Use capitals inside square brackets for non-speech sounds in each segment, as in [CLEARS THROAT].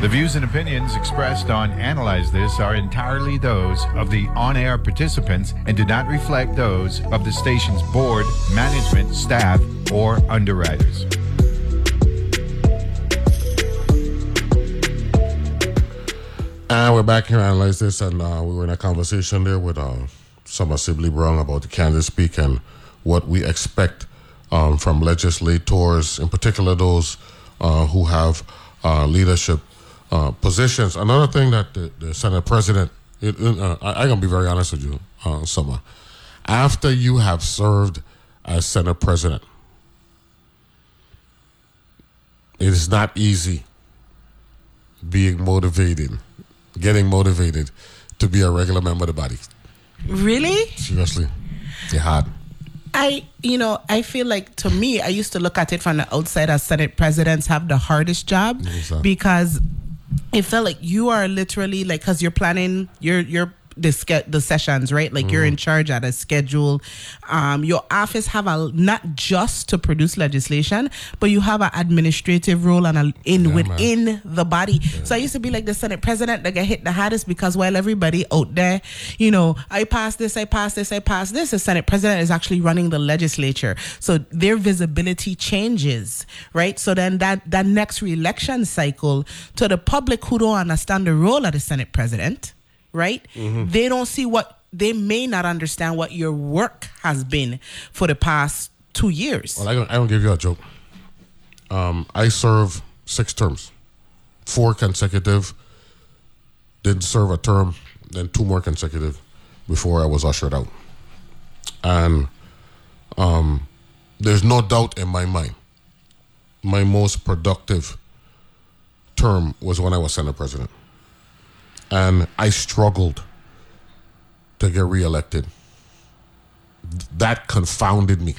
The views and opinions expressed on Analyze This are entirely those of the on air participants and do not reflect those of the station's board, management, staff, or underwriters. And we're back here analyze this, and uh, we were in a conversation there with uh, Summer Sibley Brown about the candidate speak and what we expect um, from legislators, in particular those uh, who have uh, leadership uh, positions. Another thing that the, the Senate President, it, uh, I, I'm going to be very honest with you, uh, Summer. After you have served as Senate President, it is not easy being motivated, getting motivated to be a regular member of the body. Really? Seriously, it's hard. I, you know, I feel like to me, I used to look at it from the outside as Senate presidents have the hardest job because it felt like you are literally like because you're planning, you're you're the ske- the sessions, right? Like you're in charge at a schedule. Um, your office have a not just to produce legislation, but you have an administrative role and a, in Yeah, within the body. So I used to be like the Senate president that get hit the hardest because while everybody out there, you know, I pass this, I pass this, I pass this, the Senate president is actually running the legislature. So their visibility changes, right? So then that that next re-election cycle to the public who don't understand the role of the Senate president, right? They don't see what they may not understand what your work has been for the past two years. Well, I don't, I don't give you a joke. Um, I serve six terms, four consecutive, didn't serve a term, then two more consecutive before I was ushered out. And um, there's no doubt in my mind, my most productive term was when I was Senate President. And I struggled to get reelected. That confounded me.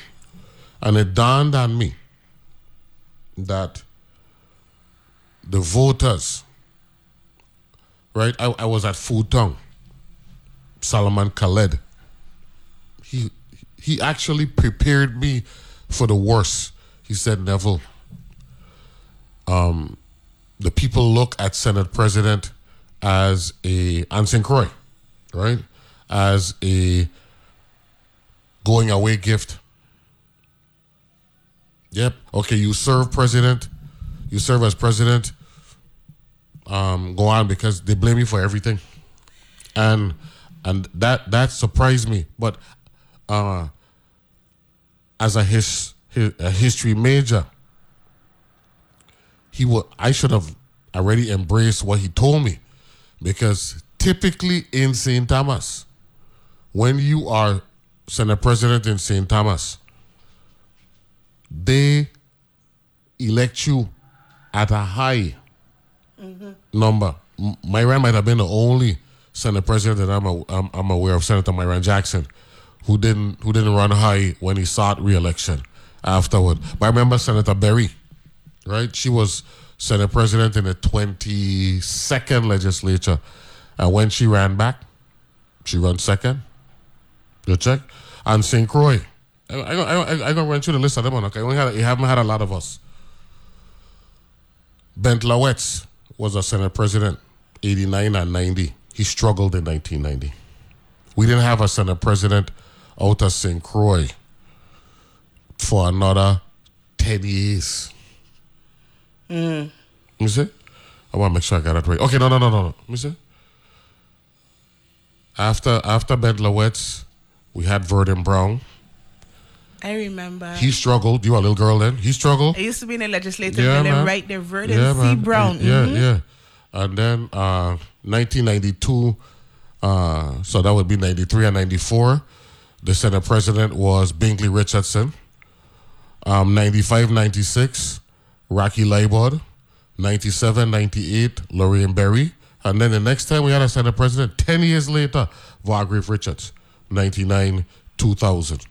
And it dawned on me that the voters, right? I, I was at Food Tongue, Solomon Khaled. He he actually prepared me for the worst. He said, Neville, um, the people look at Senate President as a Anson Croy, right? As a going away gift. Yep. Okay, you serve president. You serve as president. Um, go on because they blame you for everything, and and that that surprised me. But uh, as a his, his a history major, he would I should have already embraced what he told me, because typically in St. Thomas, when you are Senate President in St. Thomas, they elect you at a high mm-hmm. number. M- Myron might have been the only Senate President that I'm, a, I'm, I'm aware of, Senator Myron Jackson, who didn't who didn't run high when he sought re-election afterward. But I remember Senator Berry, right? She was Senate President in the 22nd legislature, and when she ran back, she ran second. You check. And St. Croix. I, I, I, I don't run through the list of them. Okay, only had, you haven't had a lot of us. Bent Lawaetz was a Senate President, 89 and 90. He struggled in 1990. We didn't have a Senate President out of St. Croix for another 10 years. You see? I want to make sure I got it right. Okay, no, no, no, no, no. You see? After after Ben Lawaetz, we had Verdon Brown. I remember. He struggled. You were a little girl then. He struggled. I used to be in the legislative Yeah, building right there, Verdon Yeah, C. man. Brown. Yeah, Mhm. yeah. And then uh, 1992, uh, so that would be 93 and 94. The Senate President was Bingley Richardson. Um, 95, 96, Rocky Liburd. 97, 98, Lorraine Berry. And then the next time we had a Senate President, 10 years later, Vargrave Richards. 99, 2000.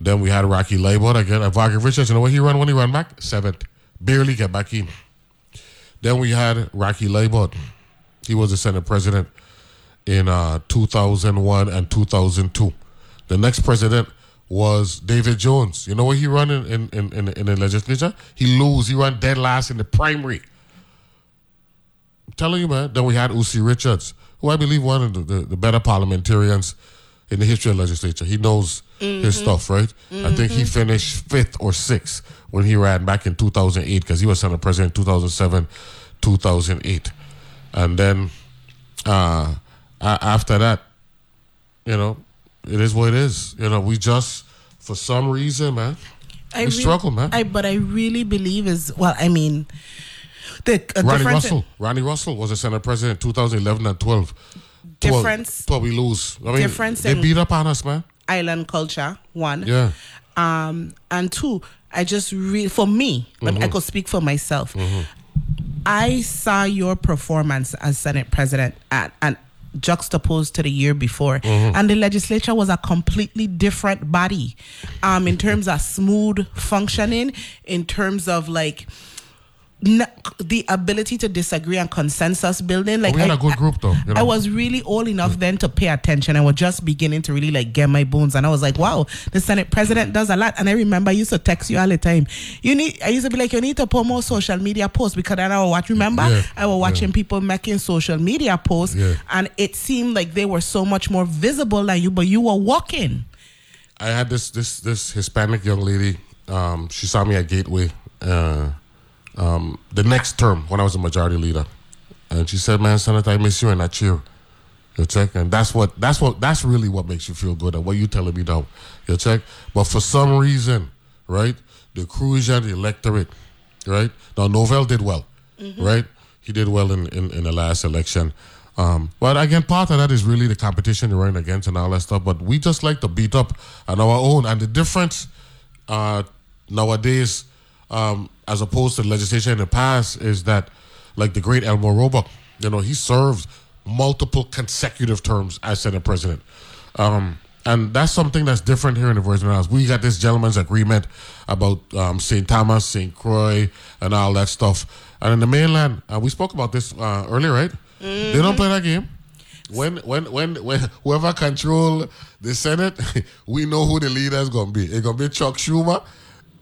Then we had Rocky Liburd again. And Vargrave Richards, you know what he ran when he ran back? Seventh. Barely get back in. Then we had Rocky Liburd. He was the Senate President in uh, 2001 and 2002. The next president was David Jones. You know what he ran in, in, in, in, in the legislature? He lose. He ran dead last in the primary. I'm telling you, man. Then we had Usie Richards, who I believe one of the, the, the better parliamentarians in the history of legislature. He knows his stuff, right? I think he finished fifth or sixth when he ran back in 2008 because he was Senate President in 2007, 2008. And then uh, after that, you know, it is what it is. You know, we just, for some reason, man, I we re- struggle, man. I but I really believe is well. I mean, the uh, Ronnie Russell. Ronnie Russell was a Senate President in 2011 and 12. 12 Difference- 12 we lose. I mean, difference they beat up on us, man. island culture. One. Yeah. Um, and two, I just really for me, but Mm-hmm. I could speak for myself. I saw your performance as Senate President at and juxtaposed to the year before Mm-hmm. and the legislature was a completely different body um in terms of smooth functioning in terms of like n- the ability to disagree and consensus building like we had I- a good group, though. You know? I was really old enough then to pay attention. I was just beginning to really like get my bones, and I was like, "Wow, the Senate President does a lot." And I remember I used to text you all the time. You need. I used to be like, "You need to put more social media posts," because then I would watch. Remember, Yeah, I was watching people making social media posts, Yeah. and it seemed like they were so much more visible than you, but you were walking. I had this this this Hispanic young lady. Um, she saw me at Gateway uh, um, the next term when I was a majority leader, and she said, "Man, Senator, I miss you and I cheer." You check, and that's what that's what that's really what makes you feel good. And what you telling me now, you check. But for some reason, right, the Crucian, electorate, right. Now Novelle did well, right. He did well in, in, in the last election. Um, but again, part of that is really the competition you're running against and all that stuff. But we just like to beat up on our own. And the difference uh, nowadays, um, as opposed to legislation in the past, is that like the great Elmore Roebuck, you know, he served multiple consecutive terms as Senate President. Um, and that's something that's different here in the Virgin Islands. We got this gentleman's agreement about um, St. Thomas, St. Croix, and all that stuff. And in the mainland, uh, we spoke about this uh, earlier, right? They don't play that game. When when when when whoever control the Senate, [LAUGHS] we know who the leader is gonna be. It's gonna be Chuck Schumer,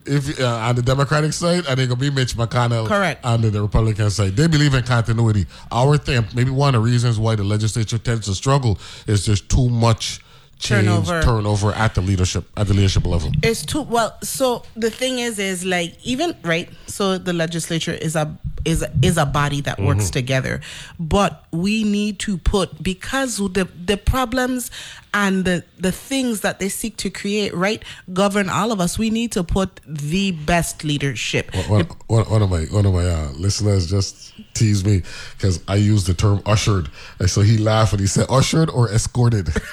if uh, on the Democratic side, and it's gonna be Mitch McConnell, Correct. on the Republican side. They believe in continuity. Our thing, maybe one of the reasons why the legislature tends to struggle is there's too much change, Turnover. turnover at the leadership at the leadership level. It's too well. So the thing is, is like even right. So the legislature is a is a, is a body that works together, but we need to put because the the problems and the the things that they seek to create right govern all of us. We need to put the best leadership. One, one, one of my one of my uh, listeners just teased me because I used the term ushered, and so he laughed and he said ushered or escorted. [LAUGHS]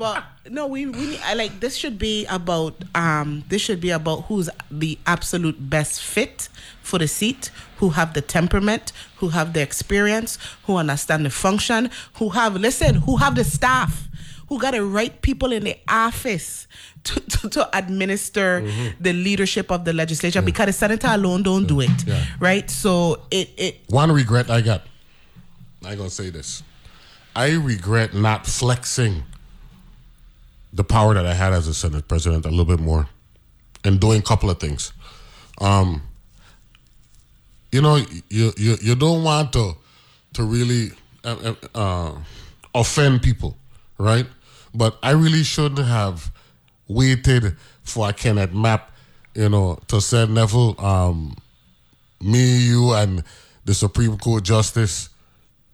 but no we, we I like this should be about um this should be about who's the absolute best fit for the seat who have the temperament who have the experience who understand the function who have listen who have the staff who got the right people in the office to, to, to administer the leadership of the legislature because the senator alone don't do it Yeah. right so it it One regret I got. I gonna say this. I regret not flexing the power that I had as a Senate president a little bit more, and doing a couple of things. Um, you know, you you, you don't want to to really uh, uh, offend people, right? But I really shouldn't have waited for a Kenneth Mapp, you know, to send Neville. Um, me, you, and the Supreme Court justice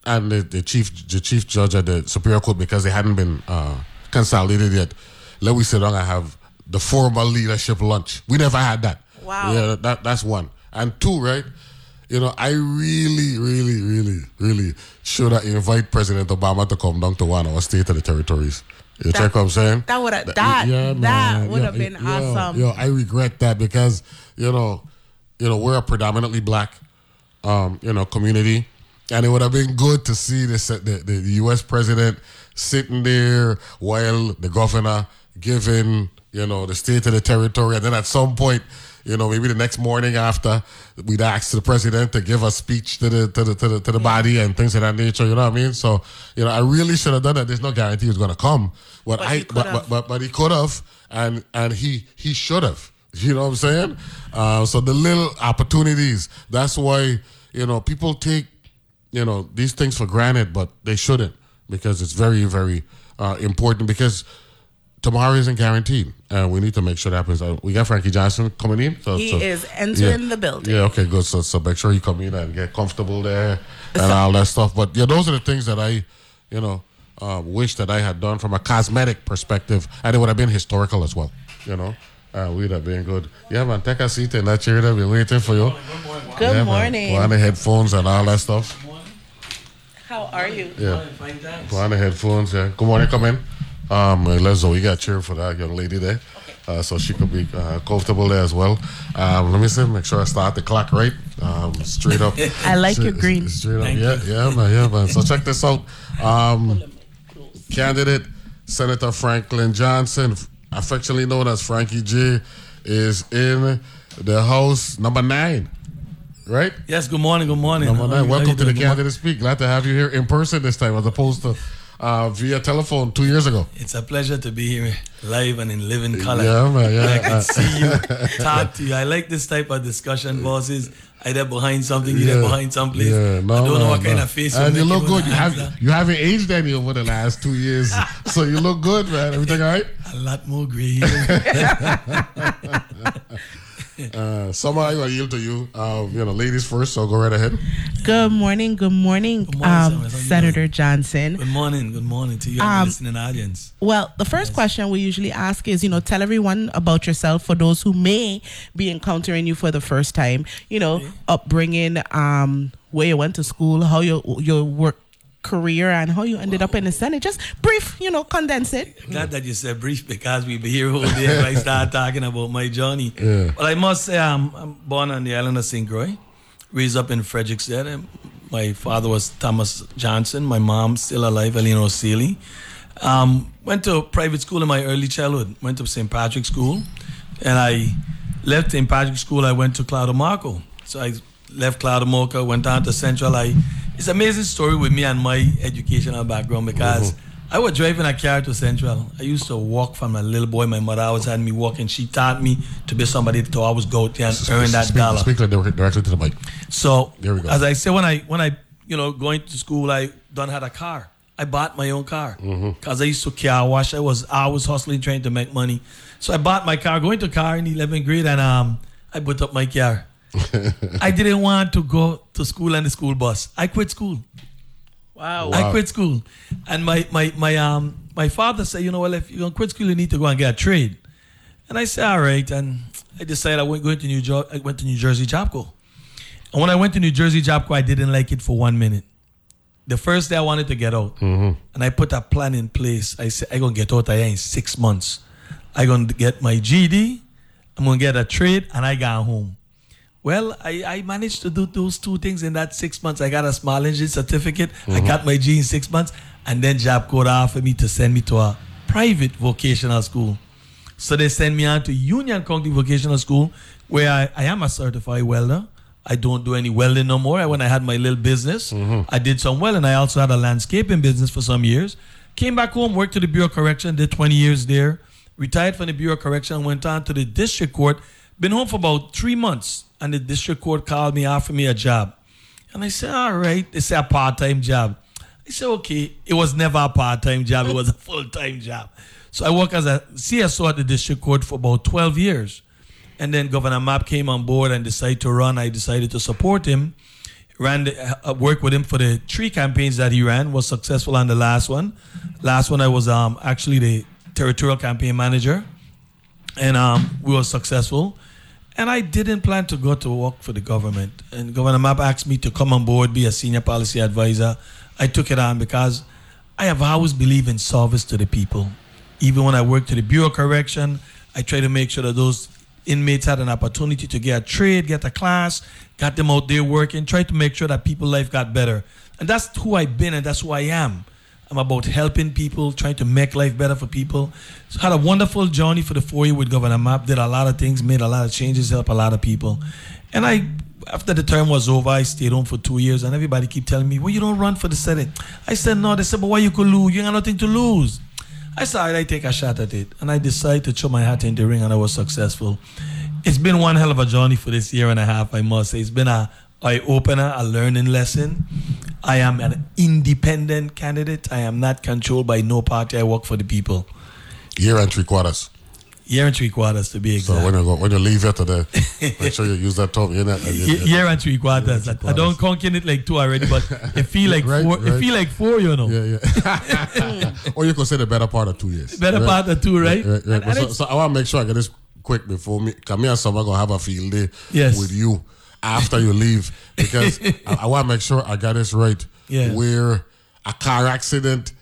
and the, the chief the chief judge at the Superior Court because they hadn't been uh, consolidated yet. Let me sit down and have the formal leadership lunch. We never had that. Wow. Yeah, that that's one. And two, right? You know, I really, really, really, really should have invite President Obama to come down to one of our state of the territories. You check what I'm saying? that would have that that man. would Yeah, have been yeah, awesome Yo, I regret that because you know, you know, we're a predominantly black, um, you know, community, and it would have been good to see this the, the, the U.S. president sitting there while the governor giving you know the state of the territory, and then at some point. You know, maybe the next morning after we'd ask the president to give a speech to the to the to the, to the body and things of that nature. You know what I mean? So, you know, I really should have done that. There's no guarantee it's going to come, but, But I he but, but but but he could have, and and he he should have. [LAUGHS] You know what I'm saying? Uh, so the little opportunities. That's why you know, people take, you know, these things for granted, but they shouldn't because it's very, very uh, important because tomorrow isn't guaranteed, and we need to make sure that happens. Uh, we got Frankie Johnson coming in. So, He so- is entering the building. Yeah, okay, good. So, so make sure you come in and get comfortable there and all that stuff. But yeah, those are the things that I, you know, uh, wish that I had done from a cosmetic perspective, and it would have been historical as well. You know, uh, we'd have been good. Yeah, man, take a seat in that chair. They'll be waiting for you. Good yeah, man. morning. On the headphones and all that stuff. How are you? Yeah. Go on the headphones. Yeah. Good morning. Come in. Um, let Zoe got cheer for that young lady there, uh, so she could be uh, comfortable there as well. Um, let me see. Make sure I start the clock right. Um, straight up. [LAUGHS] I like your green. Straight up. Yeah, yeah, man. Yeah, man. So check this out. Um, candidate Senator Franklin Johnson, affectionately known as Frankie J, is in the house number nine. Right? Yes, good morning, good morning. Number How nine. Welcome to the doing? Good morning. Candidate Speak. Glad to have you here in person this time as opposed to uh, via telephone two years ago. It's a pleasure to be here live and in living color. Yeah, man. Yeah. [LAUGHS] I can see you, [LAUGHS] talk to you. I like this type of discussion, bosses. Either behind something, either behind someplace. Yeah, no, I don't know no, what kind of face And you look good. You have you haven't aged any over the last two years, [LAUGHS] so you look good, man. Everything all right? A lot more gray. Uh, Summer, I will yield to you. Um, you know, ladies first, so go right ahead. Good morning. Good morning, morning, um, Summers. How you Senator Johnson. good morning, good morning to you and Um, listening audience. Well, the first question we usually ask is, you know, tell everyone about yourself for those who may be encountering you for the first time. You know, upbringing, um, where you went to school, how your your work career, and how you ended up in the Senate. Just brief, you know, condense it. Glad that you said brief because we be here all day if I start talking about my journey. Yeah. But I must say I'm, I'm born on the island of St. Croix, raised up in Fredericksburg. and My father was Thomas Johnson. My mom still alive, Eleanor Seeley. Um, went to private school in my early childhood. Went to St. Patrick's School, and I left St. Patrick's School. I went to Claude O. Markoe. So I left Claude O. Markoe, went down to Central. I it's an amazing story with me and my educational background because I was driving a car to Central. I used to walk from a little boy. My mother always had me walking. She taught me to be somebody to always go out there and earn that speak, dollar. Speak like directly to the mic. So There we go. as I said, when I when I you know going to school, I done had a car. I bought my own car Mm-hmm. because I used to car wash. I was I was hustling trying to make money. So I bought my car, going to car in 11th grade, and um I put up my car. [LAUGHS] I didn't want to go to school on the school bus. I quit school. Wow. I quit school, and my my my um my father said, you know what, if you're gonna quit school, you need to go and get a trade. And I said, all right, and I decided I went going to New jo- I went to New Jersey Job Corps. And when I went to New Jersey Job Corps, I didn't like it for one minute. The first day I wanted to get out, and I put a plan in place. I said, I'm gonna get out here in six months. I'm gonna get my GD, I'm gonna get a trade, and I got home. Well, I, I managed to do those two things in that six months. I got a small engine certificate. I mm-hmm. got my G in six months. And then Job Corps offered me to send me to a private vocational school. So they sent me on to Union County Vocational School, where I, I am a certified welder. I don't do any welding no more. When I had my little business, mm-hmm. I did some welding. I also had a landscaping business for some years. Came back home, worked to the Bureau of Correction, did 20 years there. Retired from the Bureau of Correction, went on to the district court. Been home for about three months, and the district court called me, offered me a job. And I said, all right. They said a part-time job. I said, okay. It was never a part-time job. It was a full-time job. So I worked as a CSO at the district court for about 12 years. And then Governor Mapp came on board and decided to run. I decided to support him. Ran the, uh, worked with him for the three campaigns that he ran. Was successful on the last one. Last one I was um, actually the territorial campaign manager, and um, we were successful. And I didn't plan to go to work for the government. And Governor Mapp asked me to come on board, be a senior policy advisor. I took it on because I have always believed in service to the people. Even when I worked to the Bureau of Correction, I try to make sure that those inmates had an opportunity to get a trade, get a class, got them out there working, tried to make sure that people's life got better. And that's who I've been and that's who I am. I'm about helping people, trying to make life better for people. So had a wonderful journey for the four year with Governor Mapp. Did a lot of things, made a lot of changes, helped a lot of people. And I, after the term was over, I stayed home for two years, and everybody keep telling me, "Well, you don't run for the Senate." I said, "No." They said, "But why you could lose? You ain't got nothing to lose." I said, "I take a shot at it," and I decided to throw my hat in the ring, and I was successful. It's been one hell of a journey for this year and a half, I must say. It's been a eye opener, a learning lesson. I am an independent candidate. I am not controlled by no party. I work for the people. Year and three quarters. Year and three quarters to be exact. So exact. when you go, when you leave here today, [LAUGHS] make sure you use that term. You're not, Ye- year and three quarters. Yeah, I, three I don't quarters. count it like two already, but it feel like Right, four. It feel like four, you know. yeah, yeah. [LAUGHS] or you could say the better part of two years. Better Right? part of two, right? Right, right. And- and so, it's- so I want to make sure I get this quick before me. Come here, someone gonna have a field day Yes. with you after you leave because [LAUGHS] I, I want to make sure I got this right. Yeah. Where a car accident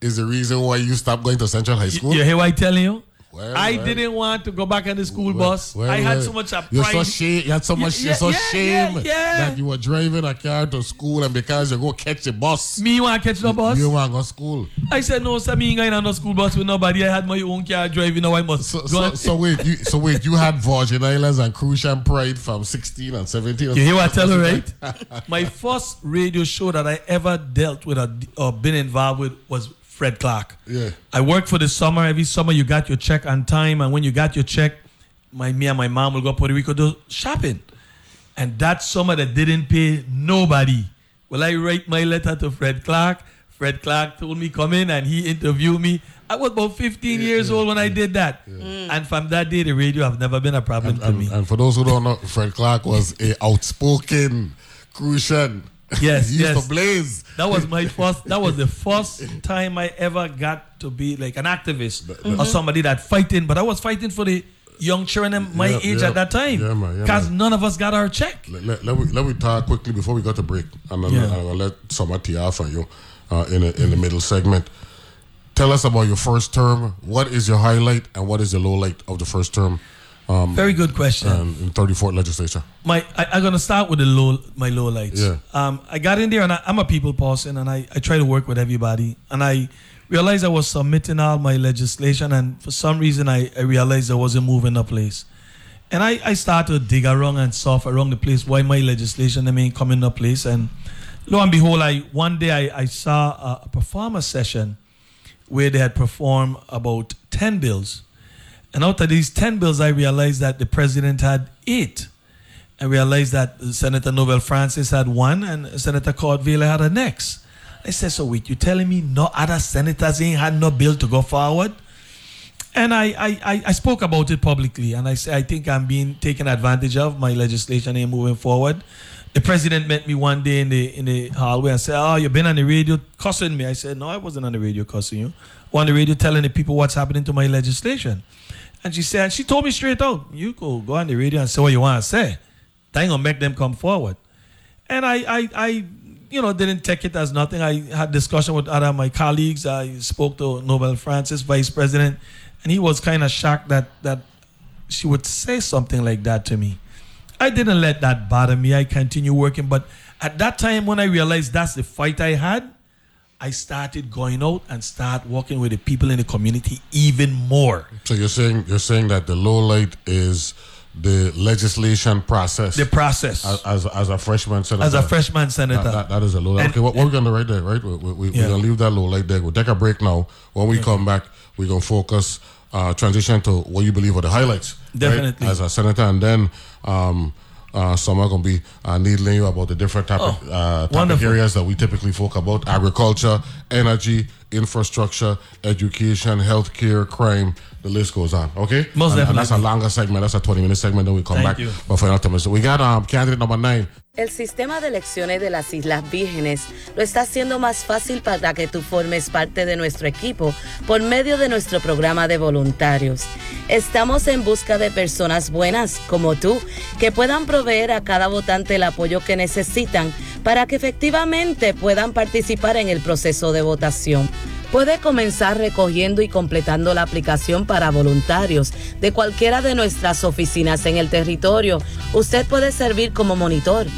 is the reason why you stopped going to Central High School. You hear what I'm telling you? Well, I well. didn't want to go back on the school Well, bus. I had so much of You're pride. so shame. You had so much. Yeah, so yeah, shame that you were driving a car to school, and because you go catch the bus, Me want to catch the bus. you want to go to school. I said no, sir. Me ain't going on no school bus with nobody. I had my own car driving. Now I must So, go. so, so wait, you, so wait, you had Virgin Islands and Crucian Pride from 16 and 17. You hear what I tell her, right? [LAUGHS] My first radio show that I ever dealt with or, or been involved with was Fred Clark. Yeah. I worked for the summer. Every summer, you got your check on time, and when you got your check, my me and my mom will go to Puerto Rico do shopping. And that summer, that didn't pay nobody. Well, I write my letter to Fred Clark. Fred Clark told me come in, and he interviewed me. I was about 15 years old when I did that, mm. and from that day, the radio have never been a problem to And, me. and for those who don't know, Fred Clark was a outspoken Crucian. [LAUGHS] Yes, used yes. to blaze. That was my first. That was the first time I ever got to be like an activist or somebody that fighting. But I was fighting for the young children my Yeah, age yeah. at that time, Yeah, yeah, because man. none of us got our check. Let, let, let, me, let me talk quickly before we got to break, and then Yeah. Gonna let someone tee off you uh, in a, in the middle segment. Tell us about your first term. What is your highlight and what is the low light of the first term Very good question. um, in 34th legislature? my I, I'm gonna start with the low my low lights. Yeah. Um, I got in there and I, I'm a people person and I, I try to work with everybody and I realized I was submitting all my legislation and for some reason I, I realized I wasn't moving the place. And I, I started to dig around and surf around the place why my legislation I mean coming up place and lo and behold I one day I, I saw a, a performance session where they had performed about 10 bills. And out of these 10 bills, I realized that the president had eight. I realized that Senator Novelle Francis had one and Senator Cordvail had a next. I said, so wait, you telling me no other senators ain't had no bill to go forward? And I, I, I, spoke about it publicly and I said, I think I'm being taken advantage of. My legislation ain't moving forward. The president met me one day in the in the hallway and said, Oh, you've been on the radio cussing me. I said, No, I wasn't on the radio cussing you. On the radio telling the people what's happening to my legislation. And she said, she told me straight out, you go go on the radio and say what you want to say. That ain't gonna make them come forward. And I, I, I, you know, didn't take it as nothing. I had discussion with other my colleagues. I spoke to Novelle Francis, Vice President, and he was kind of shocked that that she would say something like that to me. I didn't let that bother me. I continue working, but at that time when I realized that's the fight I had, I started going out and start working with the people in the community even more. So you're saying you're saying that the low light is the legislation process The process as, as, as a freshman senator. as a freshman senator. That, that, that is a low light. And- okay, what, what we're gonna do right there, right? We, we, Yeah. We're gonna leave that low light there. We'll take a break now. When we come back, we're gonna focus, uh, transition to what you believe are the highlights. right, Definitely. As a senator, and then um, uh, some are gonna be uh, needling you about the different type, Oh, uh, topic wonderful. areas that we typically talk about: agriculture, energy, infrastructure, education, healthcare, crime. The list goes on. Okay. Most and, and that's a longer segment. That's a twenty-minute segment. Then we come Thank back. you. But for now, Thomas, we got um, candidate number nine. El sistema de elecciones de las Islas Vírgenes lo está haciendo más fácil para que tú formes parte de nuestro equipo por medio de nuestro programa de voluntarios. Estamos en busca de personas buenas como tú que puedan proveer a cada votante el apoyo que necesitan para que efectivamente puedan participar en el proceso de votación. Puede comenzar recogiendo y completando la aplicación para voluntarios de cualquiera de nuestras oficinas en el territorio. Usted puede servir como monitor.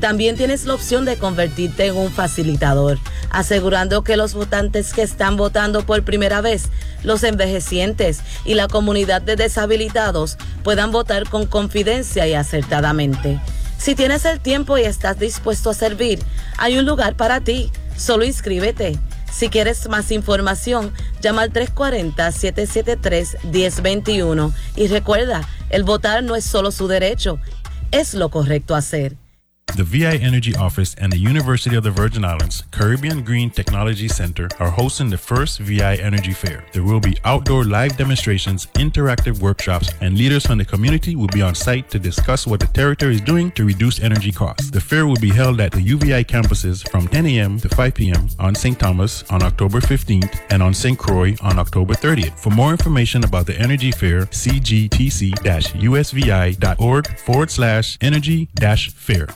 También tienes la opción de convertirte en un facilitador, asegurando que los votantes que están votando por primera vez, los envejecientes y la comunidad de deshabilitados puedan votar con confidencia y acertadamente. Si tienes el tiempo y estás dispuesto a servir, hay un lugar para ti. Solo inscríbete. Si quieres más información, llama al 340-773-1021 y recuerda, el votar no es solo su derecho, es lo correcto hacer. The VI Energy Office and the University of the Virgin Islands Caribbean Green Technology Center are hosting the first VI Energy Fair. There will be outdoor live demonstrations, interactive workshops, and leaders from the community will be on site to discuss what the territory is doing to reduce energy costs. The fair will be held at the UVI campuses from 10 a.m. to 5 p.m. on St. Thomas on October 15th and on St. Croix on October 30th. For more information about the Energy Fair, cgtc-usvi.org forward slash energy fair.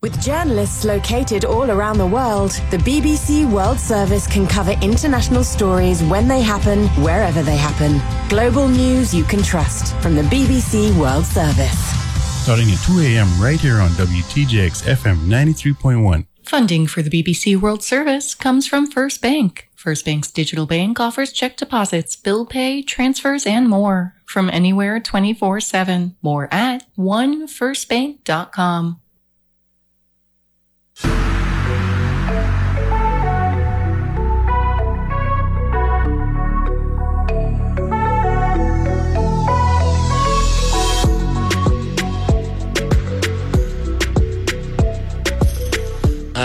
With journalists located all around the world, the BBC World Service can cover international stories when they happen, wherever they happen. Global news you can trust from the BBC World Service. Starting at 2 a.m. right here on WTJX FM 93.1. Funding for the BBC World Service comes from First Bank. First Bank's digital bank offers check deposits, bill pay, transfers, and more from anywhere 24 7. More at onefirstbank.com.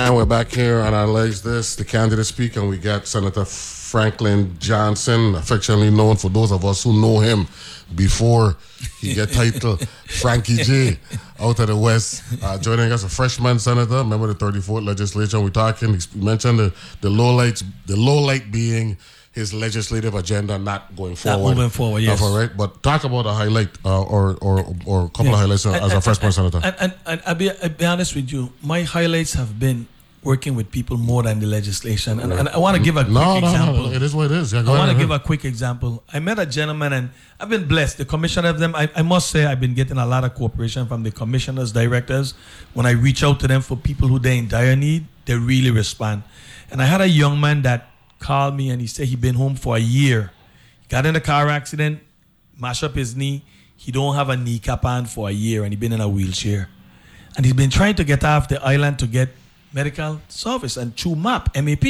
And we're back here on our legs. This the candidate speak, and we got Senator Franklin Johnson, affectionately known for those of us who know him before he get title [LAUGHS] Frankie J out of the West, uh, joining us a freshman senator, member of the 34th legislature. We're talking. He mentioned the the low lights, the low light being his legislative agenda not going forward. moving forward, yes. All right, but talk about a highlight uh, or or or a couple of highlights And- as a freshman and- senator. And, and, and I'll, be, I'll be honest with you, my highlights have been working with people more than the legislation. And, and I want to mm. give a quick no, no, example. no, it is what it is. Yeah, I want to give a quick example. I met a gentleman, and I've been blessed. The commissioner of them, I, I must say, I've been getting a lot of cooperation from the commissioners, directors. When I reach out to them for people who they're in dire need, they really respond. And I had a young man that called me, and he said he'd been home for a year. Got in a car accident, mashed up his knee. He don't have a kneecap on for a year, and he been in a wheelchair. And he's been trying to get off the island to get medical service and through MAP, MAP.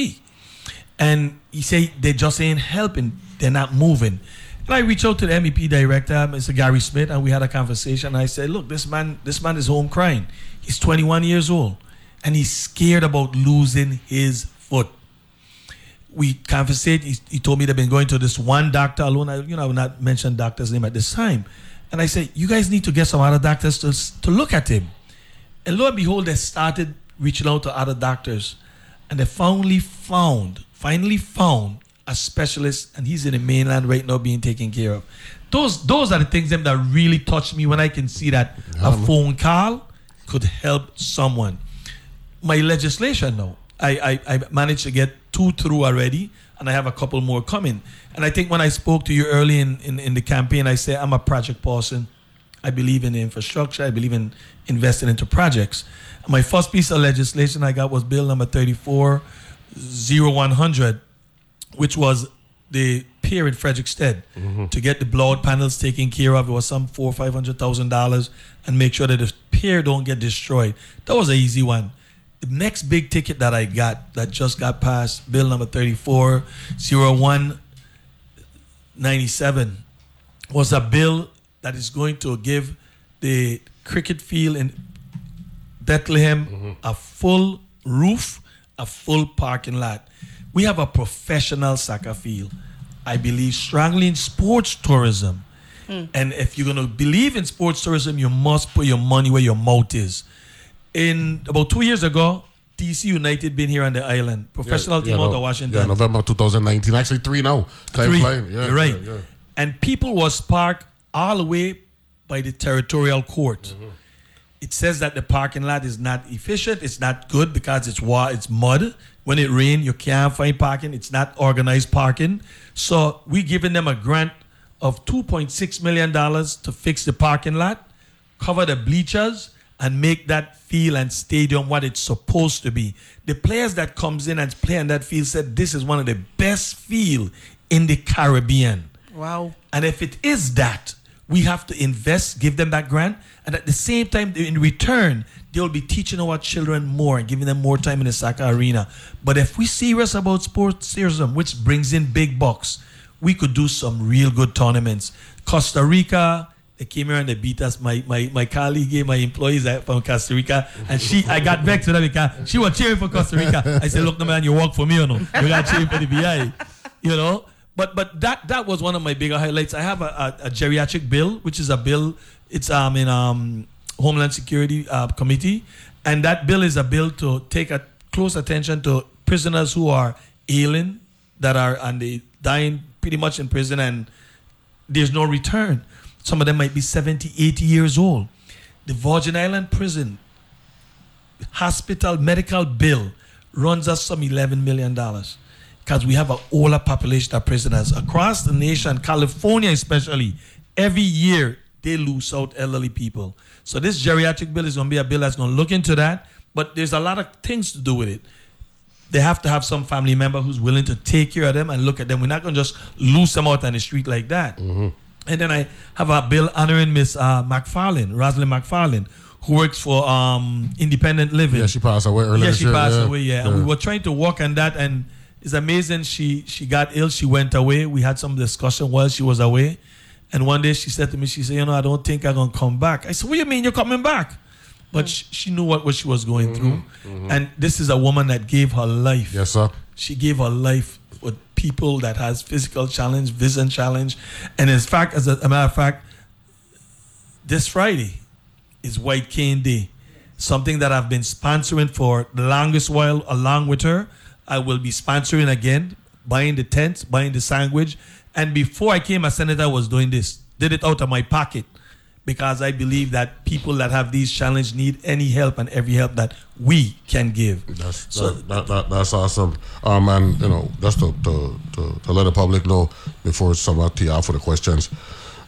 And he said they just ain't helping. They're not moving. And I reached out to the MAP director, Mr. Gary Smith, and we had a conversation. I said, "Look, this man, this man is home crying. He's 21 years old, and he's scared about losing his foot." We conversate. He, he told me they've been going to this one doctor alone. I, you know, I will not mention doctor's name at this time. And I said, "You guys need to get some other doctors to to look at him." And lo and behold, they started reaching out to other doctors, and they finally found, finally found a specialist, and he's in the mainland right now being taken care of. Those those are the things them that really touch me when I can see that a phone call could help someone. My legislation now, I, I I managed to get two through already, and I have a couple more coming. And I think when I spoke to you early in, in, in the campaign, I said I'm a project person. I believe in infrastructure. I believe in investing into projects. My first piece of legislation I got was Bill number 340100, which was the pier in Frederiksted mm-hmm. to get the blowout panels taken care of. It was some four or five hundred thousand dollars, and make sure that the pier don't get destroyed. That was an easy one. The next big ticket that I got that just got passed, Bill number 340197 was a bill that is going to give the cricket field in Bethlehem a full roof, a full parking lot. We have a professional soccer field. I believe strongly in sports tourism. And if you're going to believe in sports tourism, you must put your money where your mouth is. In about two years ago, DC United been here on the island, professional team out no- of Washington. Yeah, November 2019. Actually, three now. Time Three. flying. Yeah, You're right. yeah, yeah. And people was parked all the way by the territorial court. Mm-hmm. It says that the parking lot is not efficient. It's not good because it's wa- it's mud. When it rain, you can't find parking. It's not organized parking. So we giving them a grant of 2.6 million dollars to fix the parking lot, cover the bleachers, and make that field and stadium what it's supposed to be. The players that comes in and play on that field said this is one of the best field in the Caribbean. Wow. And if it is that, we have to invest, give them that grant, and at the same time, in return, they'll be teaching our children more and giving them more time in the soccer arena. But if we serious about sports tourism, which brings in big bucks, we could do some real good tournaments. Costa Rica, They came here and they beat us. My my my colleague, my employees from Costa Rica, and she I got vexed with her because she was cheering for Costa Rica. I said, look, no man, you work for me or no? You got cheering for the VI, you know. But but that that was one of my bigger highlights. I have a, a, a geriatric bill, which is a bill. It's um in um Homeland Security uh, Committee, and that bill is a bill to take a close attention to prisoners who are ailing, that are and they dying pretty much in prison, and there's no return. Some of them might be 70, 80 years old. The Virgin Island prison hospital medical bill runs us some 11 million dollars because we have an older population of prisoners across the nation, California especially. Every year they lose out elderly people. So this geriatric bill is going to be a bill that's going to look into that. But there's a lot of things to do with it. They have to have some family member who's willing to take care of them and look at them. We're not going to just lose them out on the street like that. And then I have a bill honoring Miss uh, McFarlane, Rosalind McFarlane, who works for um, Independent Living. Yeah, she passed away earlier. Yeah, she year, passed away. Yeah. and we were trying to work on that, and it's amazing. She she got ill. She went away. We had some discussion while she was away, and one day she said to me, she said, "You know, I don't think I'm gonna come back." I said, "What do you mean you're coming back?" But hmm. she, she knew what, what she was going mm-hmm. through, mm-hmm. and this is a woman that gave her life. Yes, sir. She gave her life with people that has physical challenge, vision challenge, and in fact, as a, a matter of fact, this Friday is White Cane Day, something that I've been sponsoring for the longest while along with her. I will be sponsoring again, buying the tents, buying the sandwich, and before I came as senator, I was doing this. Did it out of my pocket because I believe that people that have these challenges need any help and every help that we can give. That's So- that, that, that, that's awesome. Um, and you know, just to, to, to, to let the public know before tee off for the questions.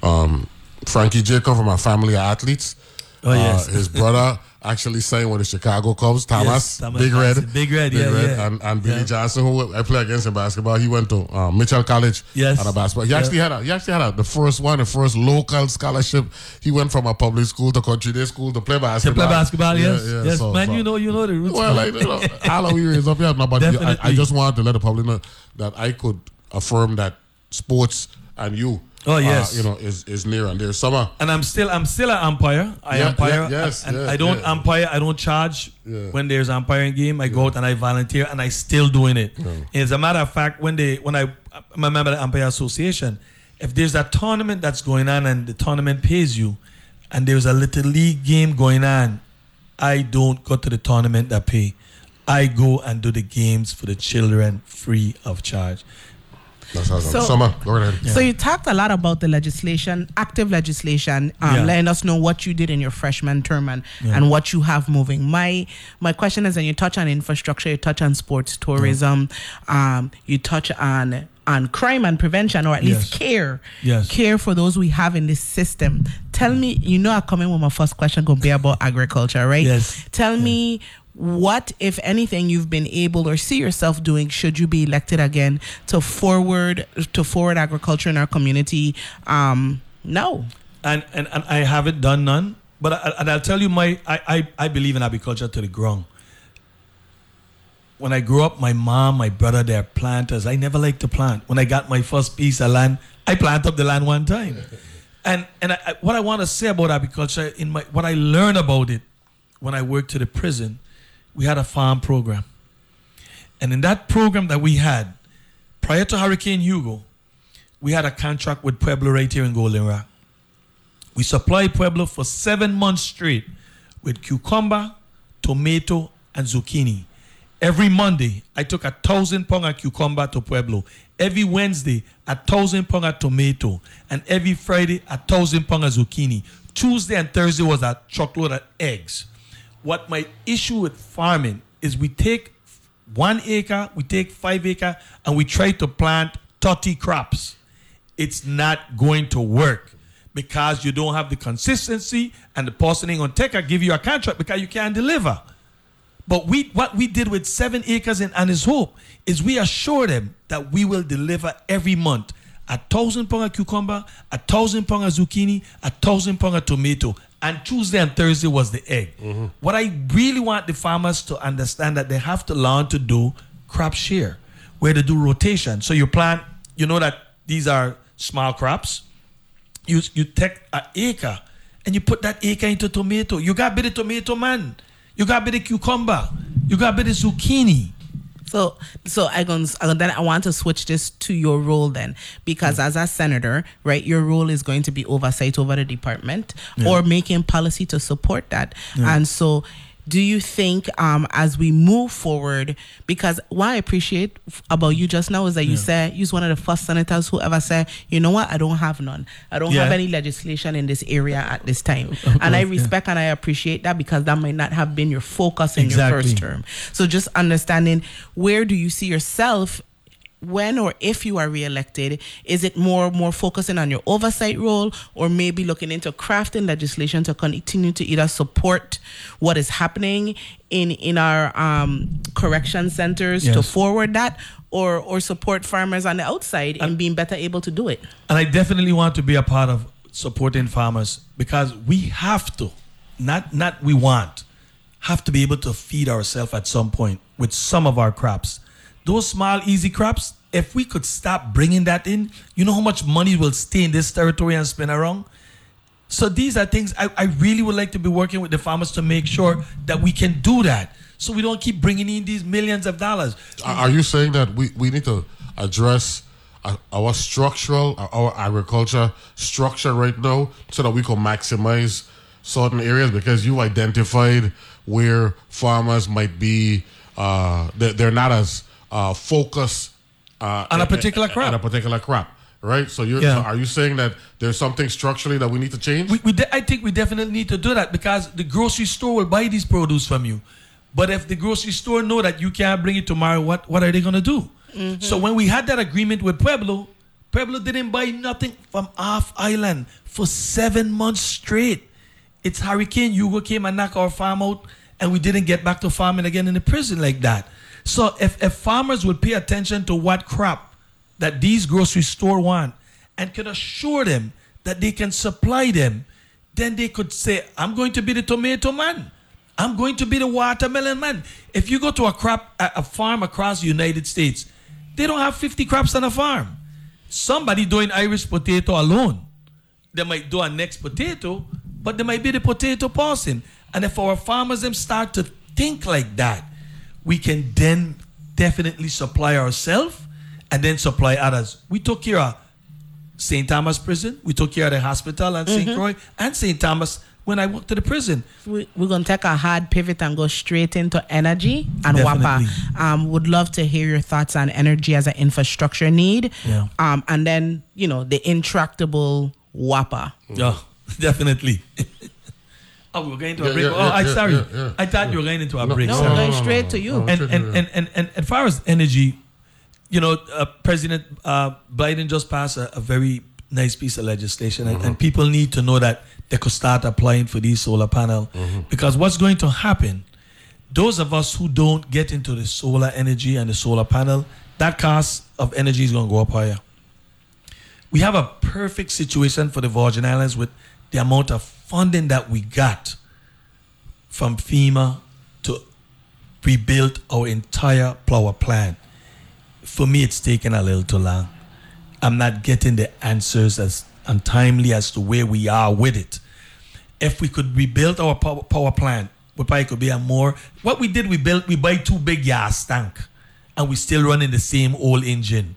Um, Frankie Jacob from a family of athletes. Oh, yes. Uh, his brother [LAUGHS] actually signed with the Chicago Cubs. Thomas, Yes, Thomas Big Red. Big Red, yeah, yeah. and, and Billy Yeah. Johnson, who I play against in basketball. He went to um, Mitchell College. Yes. on a basketball. He actually had a, he actually had a, the first one, the first local scholarship. He went from a public school to country day school to play basketball. To play basketball, yes, yes, so- man. so- You know, you know the roots. well, like, you know, [LAUGHS] all we raised up here, but I, I just wanted to let the public know that I could affirm that sports and you, Oh, yes. uh, you know, is is near and dear. Summer, and I'm still I'm still an umpire. I Yeah, umpire. yeah, yes, and yeah, I don't umpire. I don't charge when there's an umpiring game. I go out and I volunteer, and I still doing it. As a matter of fact, when they when I I'm a member of the umpire association, if there's a tournament that's going on and the tournament pays you, and there's a little league game going on, I don't go to the tournament that pay. I go and do the games for the children free of charge. That's awesome. So- Summer, go right ahead. So you talked a lot about the legislation, active legislation, um, Yeah. letting us know what you did in your freshman term and, and what you have moving. My my question is, and you touch on infrastructure, you touch on sports, tourism, um, you touch on on crime and prevention, or at least Yes. care, Yes. care for those we have in this system. Tell me, you know, I'm coming with my first question going to be about agriculture, right? Yes. Tell me what, if anything, you've been able or see yourself doing should you be elected again to forward to forward agriculture in our community. Um, no. and, and and I haven't done none. But I, and I'll tell you, my I, I I believe in agriculture to the ground. When I grew up, my mom, my brother, they're planters. I never liked to plant. When I got my first piece of land, I planted up the land one time. And and I, what I want to say about agriculture, in my what I learned about it when I worked to the prison, we had a farm program, and in that program that we had, prior to Hurricane Hugo, we had a contract with Pueblo right here in Golden Rock. We supplied Pueblo for seven months straight with cucumber, tomato, and zucchini. Every Monday, I took a thousand pound of cucumber to Pueblo. Every Wednesday, a thousand pound of tomato. And every Friday, a thousand pound of zucchini. Tuesday and Thursday was a truckload of eggs. What my issue with farming is we take one acre, we take five acre, and we try to plant 30 crops it's not going to work because you don't have the consistency and the person ain't gonna give you a contract because you can't deliver. But we what we did with seven acres in Anna's Hope is we assure them that we will deliver every month a thousand pound of cucumber, a thousand pound of zucchini, a thousand pound of tomato. And Tuesday and Thursday was the egg. Mm-hmm. What I really want the farmers to understand that they have to learn to do crop share, where they do rotation. So you plant, you know that these are small crops. you you take an acre and you put that acre into tomato. You got a bit of tomato, man. You got a bit of cucumber. You got a bit of zucchini. So, so I going then I want to switch this to your role then, because mm. as a senator, right, your role is going to be oversight over the department or making policy to support that, and so. Do you think, um, as we move forward, because what I appreciate f- about you just now is that you said you're one of the first senators who ever said, you know what, I don't have none. I don't have any legislation in this area at this time, and I respect and I appreciate that because that might not have been your focus in your first term. So just understanding where do you see yourself when or if you are reelected? Is it more more focusing on your oversight role or maybe looking into crafting legislation to continue to either support what is happening in in our um, correction centers to forward that or or support farmers on the outside in being better able to do it? And I definitely want to be a part of supporting farmers because we have to, not not we want, have to be able to feed ourselves at some point with some of our crops. Those small, easy crops, if we could stop bringing that in, you know how much money will stay in this territory and spin around? So these are things I, I really would like to be working with the farmers to make sure that we can do that. So we don't keep bringing in these millions of dollars. Are you saying that we, we need to address uh, our structural, uh, our agriculture structure right now so that we can maximize certain areas? Because you identified where farmers might be, uh, they're not as uh, focused uh, On a particular crop. On a particular crop, right? So, you're, Yeah. so are you saying that there's something structurally that we need to change? We, we de- I think we definitely need to do that because the grocery store will buy these produce from you. But if the grocery store know that you can't bring it tomorrow, what, what are they going to do? So when we had that agreement with Pueblo, Pueblo didn't buy nothing from off island for seven months straight. It's Hurricane Hugo came and knocked our farm out, and we didn't get back to farming again in the prison like that. So if, if farmers would pay attention to what crop that these grocery store want and could assure them that they can supply them, then they could say, I'm going to be the tomato man. I'm going to be the watermelon man. If you go to a crop a, farm across the United States, they don't have 50 crops on a farm. Somebody doing Irish potato alone. They might do a next potato, but they might be the potato person. And if our farmers them start to think like that, we can then definitely supply ourselves and then supply others. We took care of St. Thomas Prison, we took care of the hospital and St. Croix and St. Thomas when I worked to the prison. we, we're gonna take a hard pivot and go straight into energy and Definitely. WAPA. Um, would love to hear your thoughts on energy as an infrastructure need. Yeah. Um, and then you know the intractable WAPA. Yeah, [LAUGHS] definitely. [LAUGHS] oh, we're going into a break. yeah, oh, yeah, I yeah, sorry. yeah, yeah. I thought you were going into a break. No, sorry. we're going straight to you. and, and, and, and, and, and as far as energy, you know, uh, President uh, Biden just passed a, a very nice piece of legislation, and, and people need to know that they could start applying for these solar panel because what's going to happen? Those of us who don't get into the solar energy and the solar panel, that cost of energy is going to go up higher. We have a perfect situation for the Virgin Islands with the amount of funding that we got from FEMA to rebuild our entire power plant. For me, it's taken a little too long. I'm not getting the answers as untimely as to where we are with it. If we could rebuild our power, power plant, we probably could be a more. What we did, we built, we buy two big gas tank, and we still running the same old engine.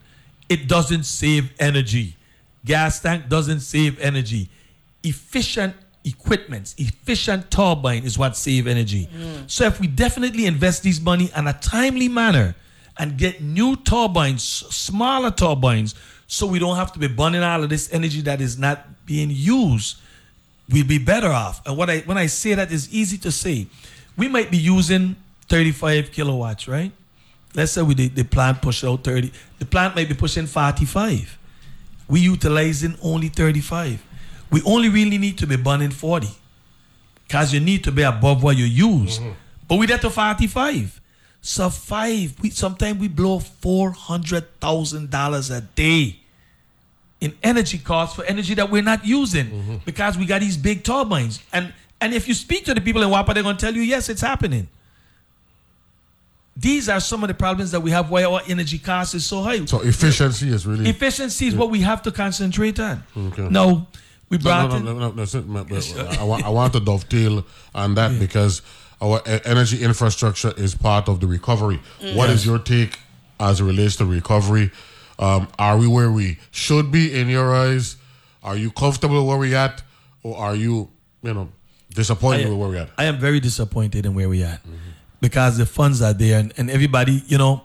It doesn't save energy. Gas tank doesn't save energy. Efficient equipment, efficient turbine is what save energy. Mm. So if we definitely invest this money in a timely manner and get new turbines, smaller turbines, so we don't have to be burning all of this energy that is not being used, we'll be better off. And what I when I say that is easy to say. We might be using 35 kilowatts, right? Let's say we the, the plant push out 30. The plant might be pushing 45. We utilizing only 35. We only really need to be burning 40. Because you need to be above what you use. Mm-hmm. But we get to 45. So five, we sometimes we blow four hundred thousand dollars a day in energy costs for energy that we're not using mm-hmm. because we got these big turbines. And and if you speak to the people in WAPA, they're gonna tell you, yes, it's happening. These are some of the problems that we have why our energy cost is so high. So efficiency is really Efficiency is what we have to concentrate on. Okay. Now, We brought no, no, no, no, no, sit- no, but [LAUGHS] I, want, I want to dovetail on that because our energy infrastructure is part of the recovery. What is your take as it relates to recovery? Um, are we where we should be in your eyes? Are you comfortable where we at, or are you, you know, disappointed I, with where we at? I am very disappointed in where we at because the funds are there and, and everybody, you know,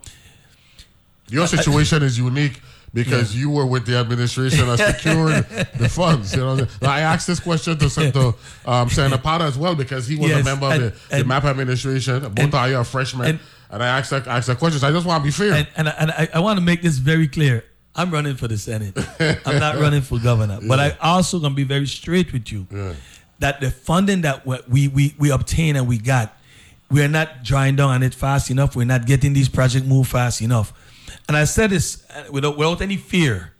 Your situation is unique because you were with the administration and secured [LAUGHS] the funds. You know, I asked this question to, to um, Senator Potter as well because he was a member of and- the, the and- MAP administration. Both are you a freshman, and, and- I asked that, asked that question. So I just want to be fair. and, and, I- and I, I want to make this very clear. I'm running for the Senate. [LAUGHS] I'm not running for governor. But I also going to be very straight with you Yeah. that the funding that we, we, we, we obtain and we got, we're not drawing down on it fast enough. We're not getting these projects moved fast enough. And I said this uh, without, without any fear.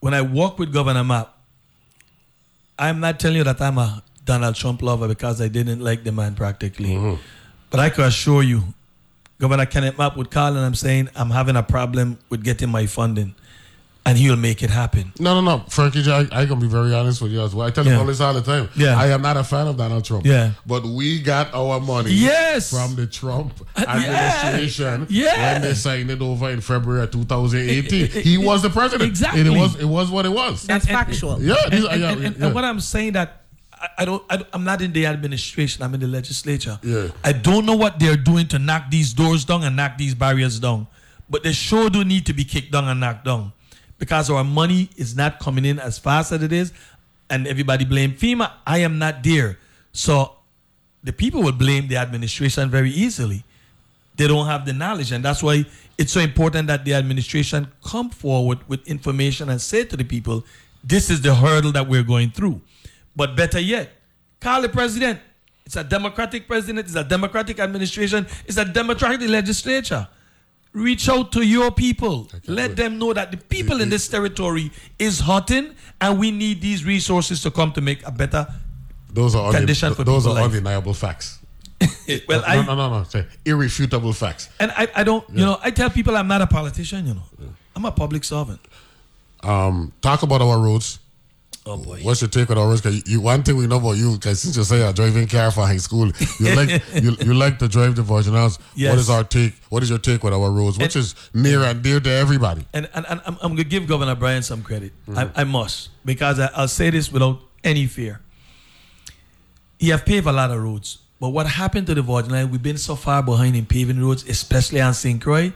When I walk with Governor Mapp, I'm not telling you that I'm a Donald Trump lover because I didn't like the man practically. But I can assure you, Governor Kenneth Mapp would call and I'm saying I'm having a problem with getting my funding. And he'll make it happen. no, no, no, Frankie. J, I, I can be very honest with you as well. I tell Yeah. you all this all the time. Yeah. I am not a fan of Donald Trump. Yeah. but we got our money. Yes. from the Trump Uh, yeah. administration Yeah. when they signed it over in February of 2018. he was the president. Exactly. And it was it was what it was. That's And- and- factual. Yeah, and, these and- are- yeah, and- and- yeah. and what I'm saying that I, I don't, I, am not in the administration. I'm in the legislature. Yeah. I don't know what they're doing to knock these doors down and knock these barriers down, but they sure do need to be kicked down and knocked down because our money is not coming in as fast as it is, and everybody blame FEMA. I am not there, so the people will blame the administration very easily. They don't have the knowledge and that's why it's so important that the administration come forward with information and say to the people this is the hurdle that we're going through. But better yet call the president. It's a democratic president. It's a democratic administration. It's a democratic legislature reach out to your people let them know that the people in this territory is hurting and we need these resources to come to make a better Those are Condition for those people are life. undeniable facts. [LAUGHS] well no, i no, no, no. Say irrefutable facts. and I, I don't you know i tell people i'm not a politician you know i'm a public servant Um, talk about our roads. Oh boy What's your take on our roads? 'Cause you, one thing we know about you, because since you say you're driving car for high school, you like [LAUGHS] you, you like to drive the Virginals. What Yes. is our take? What is your take with our roads, which And- is near and dear to everybody? and, and, and I'm, I'm going to give Governor Bryan some credit. I, I must, because I, I'll say this without any fear. He have paved a lot of roads. But what happened to the Virgin Line, we've been so far behind in paving roads, especially on St. Croix,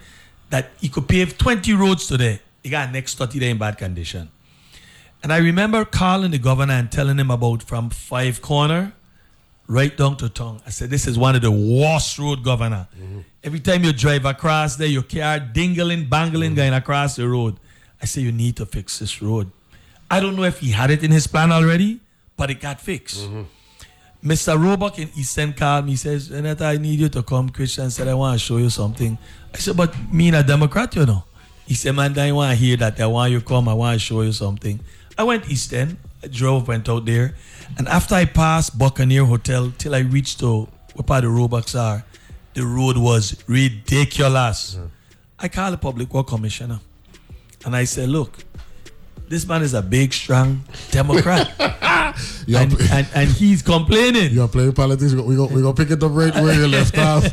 that he could pave 20 roads today. He got next 30 day in bad condition. And I remember calling the governor and telling him about from Five Corner right down to Tongue. I said, this is one of the worst road, governor. Mm-hmm. Every time you drive across there, your car dingling, bangling, mm-hmm. going across the road. I say, you need to fix this road. I don't know if he had it in his plan already, but it got fixed. Mm-hmm. Mr. Roebuck in Eastern called me, He says, Renata, I need you to come. Christian said, I want to show you something. I said, but me and a Democrat, you know. He said, man, I want to hear that. I want you to come. I want to show you something. I went Eastern. I drove, went out there. And after I passed Buccaneer Hotel till I reached to where part of the Roebucks are, the road was ridiculous. Mm. I called the Public Work Commissioner. And I said, look, this man is a big, strong Democrat. [LAUGHS] And, and, and he's complaining. you are playing politics. We're going we gonna pick it up right where you left [LAUGHS] off.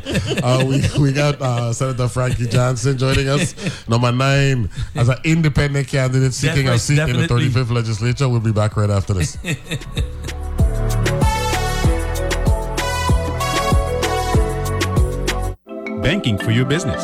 Uh, we, we got uh, Senator Frankie Johnson joining us. Number nine, as an independent candidate seeking a Definitely- seat in the 35th legislature. We'll be back right after this. [LAUGHS] Banking for your business.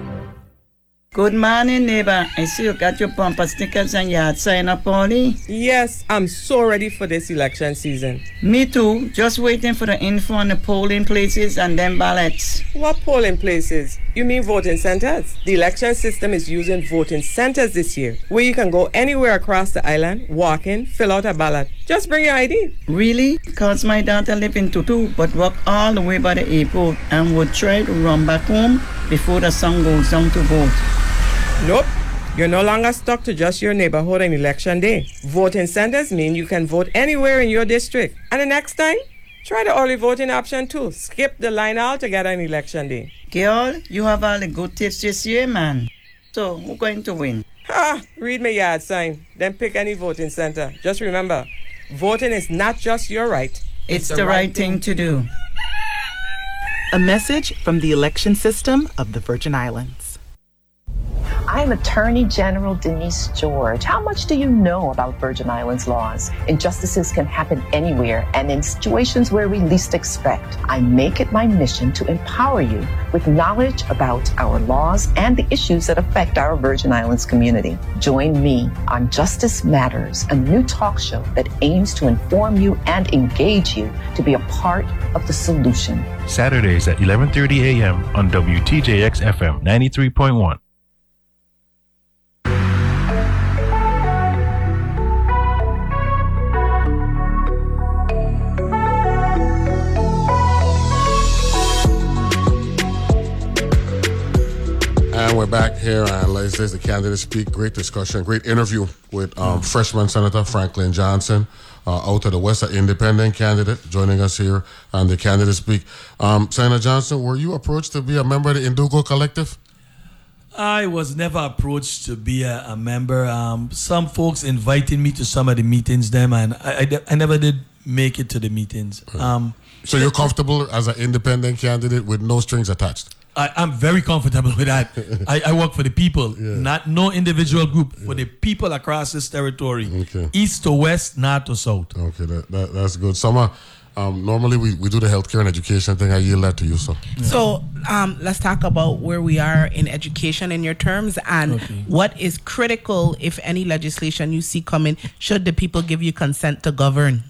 Good morning, neighbor. I see you got your bumper stickers and yard sign up, Polly. Yes, I'm so ready for this election season. Me too. Just waiting for the info on the polling places and then ballots. What polling places? You mean voting centers? The election system is using voting centers this year, where you can go anywhere across the island, walk in, fill out a ballot. Just bring your ID. Really? Because my daughter live in Tutu, but walk all the way by the airport and would try to run back home before the sun goes down to vote. Nope. You're no longer stuck to just your neighborhood on election day. Voting centers mean you can vote anywhere in your district. And the next time, try the early voting option too. Skip the line altogether on election day. Girl, you have all the good tips this year, man. So, who's going to win? Ha! Read my yard sign, then pick any voting center. Just remember, voting is not just your right. It's, the, right, thing to do. A message from the election system of the Virgin Islands. I'm Attorney General Denise George. How much do you know about Virgin Islands laws? Injustices can happen anywhere and in situations where we least expect. I make it my mission to empower you with knowledge about our laws and the issues that affect our Virgin Islands community. Join me on Justice Matters, a new talk show that aims to inform you and engage you to be a part of the solution. Saturdays at 11:30 a.m. on WTJX FM 93.1. And we're back here on Wednesdays, the candidate speak. Great discussion, great interview with um, freshman Senator Franklin Johnson, uh, out of the West, an independent candidate, joining us here on the candidate speak. Um, Senator Johnson, were you approached to be a member of the Indugo Collective? I was never approached to be a, a member. Um, some folks invited me to some of the meetings, them, and I, I, I never did make it to the meetings. Um, So you're comfortable as an independent candidate with no strings attached? I, I'm very comfortable with that. I, I work for the people, [LAUGHS] not no individual group, for the people across this territory, Okay. east to west, north to south. Okay, that, that, that's good. Summer, um, normally we, we do the healthcare and education thing. I yield that to you, so. So um, let's talk about where we are in education in your terms and what is critical, if any legislation you see coming, should the people give you consent to govern?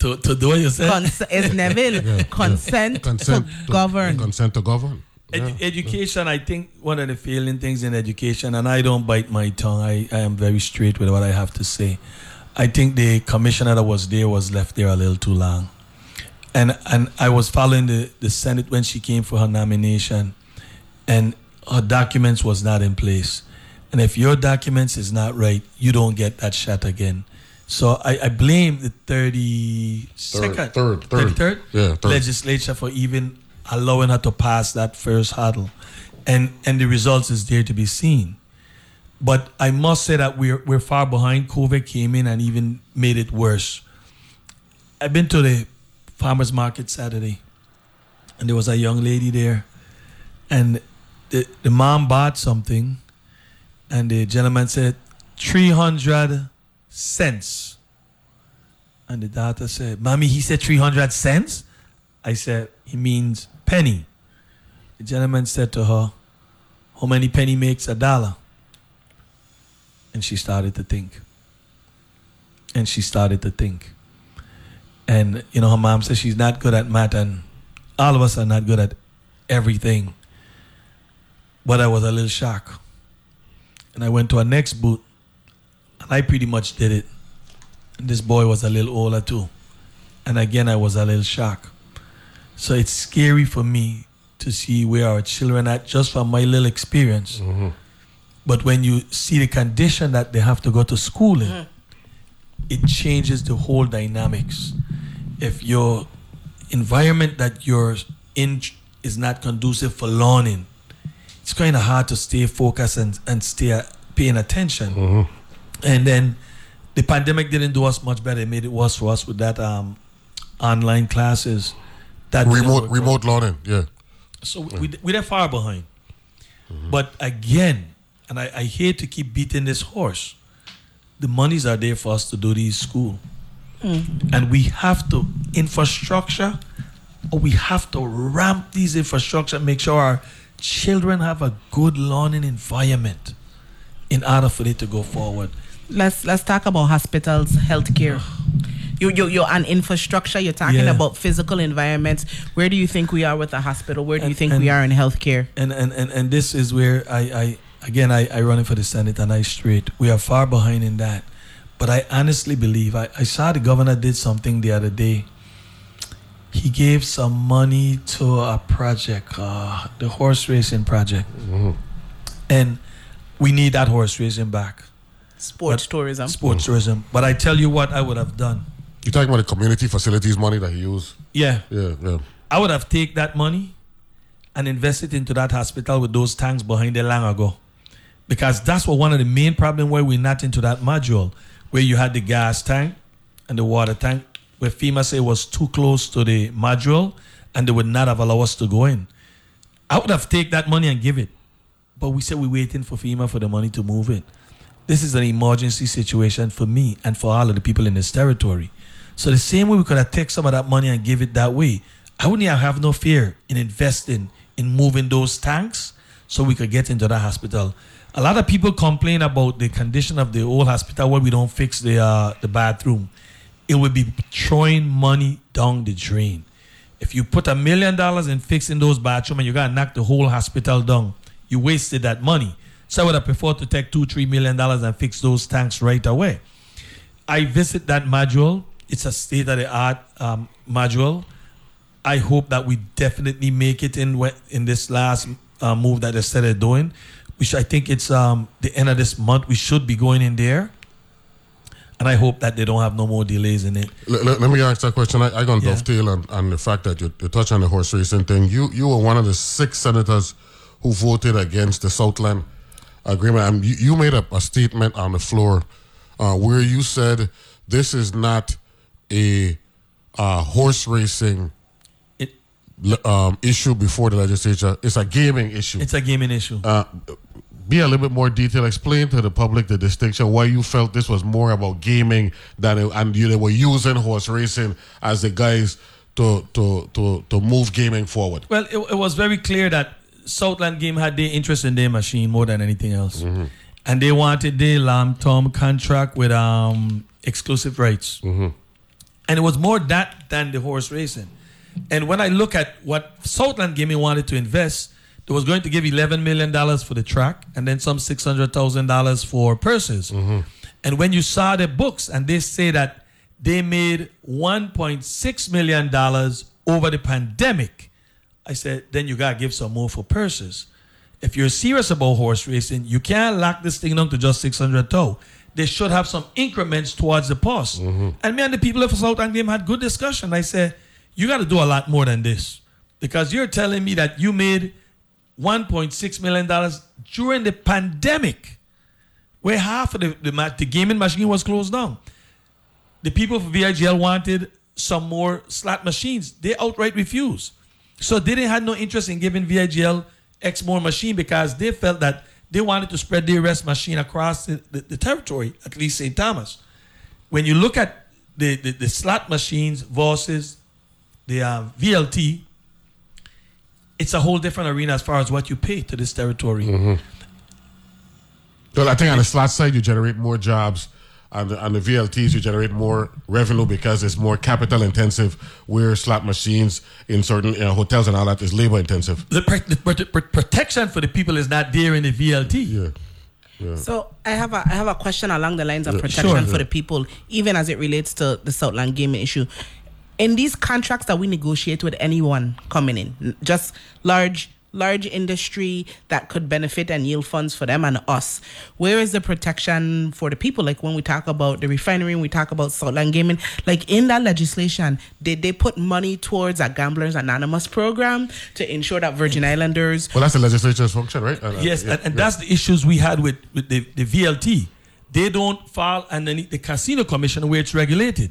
To, to do what you said? Cons- is Neville [LAUGHS] consent, Consent to govern? Consent to govern. Edu- education, I think one of the failing things in education, and I don't bite my tongue, I, I am very straight with what I have to say. I think the commissioner that was there was left there a little too long. And and I was following the, the Senate when she came for her nomination, and her documents was not in place. And if your documents is not right, you don't get that shot again. So I, I blame the 32nd, third, third. 33rd Yeah, third. legislature for even allowing her to pass that first hurdle. And and the results is there to be seen. But I must say that we're we're far behind. COVID came in and even made it worse. I've been to the farmers market Saturday, and there was a young lady there, and the the mom bought something, and the gentleman said three hundred cents, and the daughter said, "Mommy, he said three hundred cents." I said, "He means penny." The gentleman said to her, "How many penny makes a dollar?" And she started to think. And she started to think. And you know, her mom says she's not good at math, and all of us are not good at everything. But I was a little shocked. And I went to our next booth, and I pretty much did it. And this boy was a little older too. And again, I was a little shocked. So it's scary for me to see where our children at just from my little experience. Mm-hmm. But when you see the condition that they have to go to school in, mm-hmm. it changes the whole dynamics. If your environment that you're in is not conducive for learning, it's kind of hard to stay focused and, and stay paying attention. Mm-hmm. And then the pandemic didn't do us much better. It made it worse for us with that um, online classes. That didn't Remote work remote learning, yeah. so we, we're far behind. Mm-hmm. But again, and I, I hate to keep beating this horse, the monies are there for us to do these school. Hmm. And we have to infrastructure, or we have to ramp these infrastructure, make sure our children have a good learning environment in order for it to go forward. let's let's talk about hospitals, healthcare. You you you're on infrastructure. You're talking Yeah. about physical environments. Where do you think we are with the hospital? Where do you think and- we are in healthcare? And and, and, and this is where I, I again I, I run it for the Senate and I straight. We are far behind in that. But I honestly believe I, I saw the governor did something the other day. He gave some money to a project, uh, the horse racing project. And we need that horse racing back. Sports tourism. Sports tourism. But I tell you what I would have done. You talking about the community facilities money that he used? Yeah. Yeah, yeah. I would have take that money and invest it into that hospital with those tanks behind it long ago. Because that's what one of the main problem where we're not into that module, where you had the gas tank and the water tank, where FEMA say was too close to the module and they would not have allowed us to go in. I would have take that money and give it. But we said we're waiting for FEMA for the money to move it. This is an emergency situation for me and for all of the people in this territory. So the same way we could have taken some of that money and give it that way, I wouldn't have, have no fear in investing in moving those tanks so we could get into that hospital. A lot of people complain about the condition of the old hospital where we don't fix the uh, the bathroom. It would be throwing money down the drain. If you put a million dollars in fixing those bathrooms and you gotta knock the whole hospital down, you wasted that money. So I would have preferred to take two, three million dollars and fix those tanks right away. I visit that module. It's a state of the art um, module. I hope that we definitely make it in in this last uh, move that they said they're doing, which I think it's um, the end of this month. We should be going in there, and I hope that they don't have no more delays in it. Let, let- let me ask that question. I, I going to Yeah. dovetail on, on the fact that you, you touch on the horse racing thing. You you were one of the six senators who voted against the Southland agreement. And you, you made a, a statement on the floor uh, where you said this is not a uh, horse racing le- um, issue before the legislature. It's a gaming issue. It's a gaming issue. Uh, be a little bit more detailed. Explain to the public the distinction. Why you felt this was more about gaming than it, and you they were using horse racing as the guys to to to to move gaming forward. Well, it, it was very clear that Southland Game had their interest in their machine more than anything else, and they wanted the long-term contract with um, exclusive rights, and it was more that than the horse racing. And when I look at what Southland Gaming wanted to invest, they was going to give eleven million dollars for the track, and then some six hundred thousand dollars for purses. Mm-hmm. And when you saw the books, and they say that they made one point six million dollars over the pandemic, I said, then you gotta give some more for purses. If you're serious about horse racing, you can't lock this thing down to just six hundred though. They should have some increments towards the purse. Mm-hmm. And me and the people of South Game had good discussion. I said, you got to do a lot more than this because you're telling me that you made 1.6 million dollars during the pandemic, where half of the the, the gaming machine was closed down. The people for VIGL wanted some more slot machines. They outright refused. So they didn't have no interest in giving VIGL X more machine because they felt that they wanted to spread the rest machine across the, the, the territory, at least St. Thomas. When you look at the, the, the slot machines versus the um, VLT, it's a whole different arena as far as what you pay to this territory. Well, I think on the slot side you generate more jobs. On the, on the VLTs, you generate more revenue because it's more capital intensive. Where slot machines in certain you know, hotels and all that is labor intensive. The, pr- the pr- pr- protection for the people is not there in the VLT. Yeah. So I have a I have a question along the lines of Yeah, protection sure. for the people, even as it relates to the Southland gaming issue. In these contracts that we negotiate with anyone coming in, just large large industry that could benefit and yield funds for them and us. Where is the protection for the people? Like when we talk about the refinery, when we talk about Southland gaming, like in that legislation, did they put money towards a Gamblers Anonymous program to ensure that Virgin Islanders Well, that's the legislature's function, right? Uh, uh, Yes, yeah, and, and yeah. that's the issues we had with, with the, the VLT. They don't fall underneath the casino commission where it's regulated.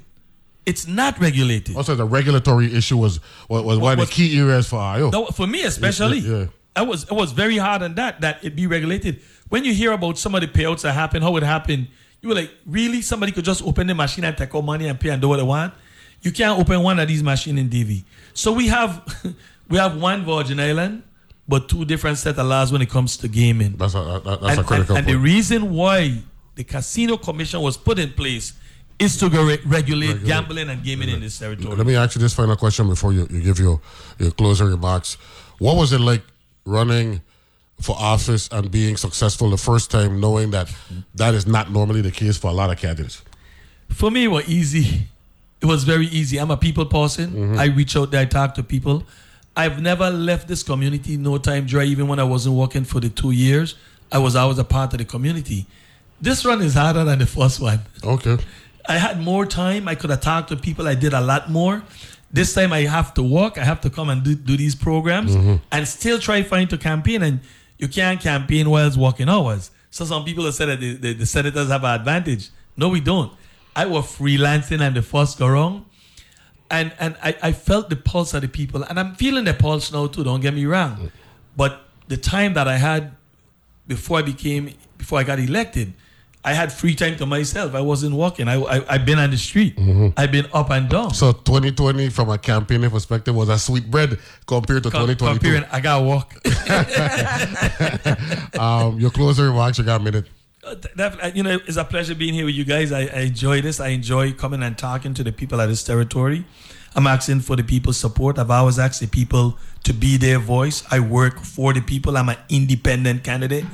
It's not regulated. Also, the regulatory issue was was, was one of the key areas for IO. No, for me especially, Yeah, yeah. I was it was very hard on that that it be regulated. When you hear about some of the payouts that happen, how it happened, you were like, really? Somebody could just open the machine and take out money and pay and do what they want. You can't open one of these machines in DV. So we have [LAUGHS] we have one Virgin Island, but two different set of laws when it comes to gaming. That's a that, that's and, a critical and, and the reason why the casino commission was put in place is to go re- regulate, gambling and gaming in this territory. Let me ask you this final question before you, you give your, your closing remarks. What was it like running for office and being successful the first time, knowing that that is not normally the case for a lot of candidates? For me, it was easy. It was very easy. I'm a people person. Mm-hmm. I reach out there, I talk to people. I've never left this community no time dry, even when I wasn't working for the two years. I was always a part of the community. This run is harder than the first one. Okay. I had more time. I could have talked to people. I did a lot more. This time I have to work. I have to come and do, do these programs mm-hmm. and still try find to campaign. And you can't campaign whilst working hours. So some people have said that the, the, the senators have an advantage. No, we don't. I was freelancing and the first go wrong. And and I, I felt the pulse of the people. And I'm feeling the pulse now too, don't get me wrong. Mm. But the time that I had before I became before I got elected, I had free time to myself. I wasn't working. I, I I've been on the street. Mm-hmm. I've been up and down. So 2020, from a campaigning perspective, was a sweet bread compared to Com- 2022. comparing, I got work. [LAUGHS] [LAUGHS] um, your closing remarks, you got a minute. Uh, Definitely, uh, you know, it's a pleasure being here with you guys. I, I enjoy this. I enjoy coming and talking to the people at this territory. I'm asking for the people's support. I've always asked the people to be their voice. I work for the people. I'm an independent candidate.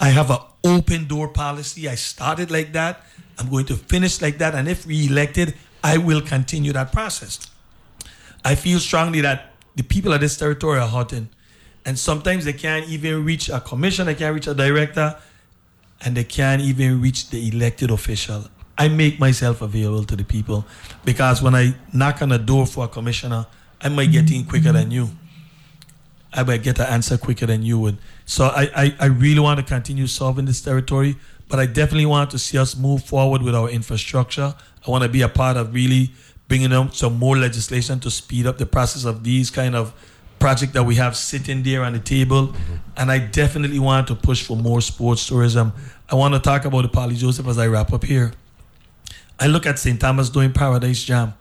I have an open door policy. I started like that. I'm going to finish like that. And if re-elected, I will continue that process. I feel strongly that the people of this territory are hurting. And sometimes they can't even reach a commissioner, they can't reach a director, and they can't even reach the elected official. I make myself available to the people because when I knock on the door for a commissioner, I might get in quicker than you. I might get an answer quicker than you would. So I, I, I really want to continue solving this territory, but I definitely want to see us move forward with our infrastructure. I want to be a part of really bringing out some more legislation to speed up the process of these kind of projects that we have sitting there on the table. Mm-hmm. And I definitely want to push for more sports tourism. I want to talk about the Poly Joseph as I wrap up here. I look at St. Thomas doing Paradise Jam,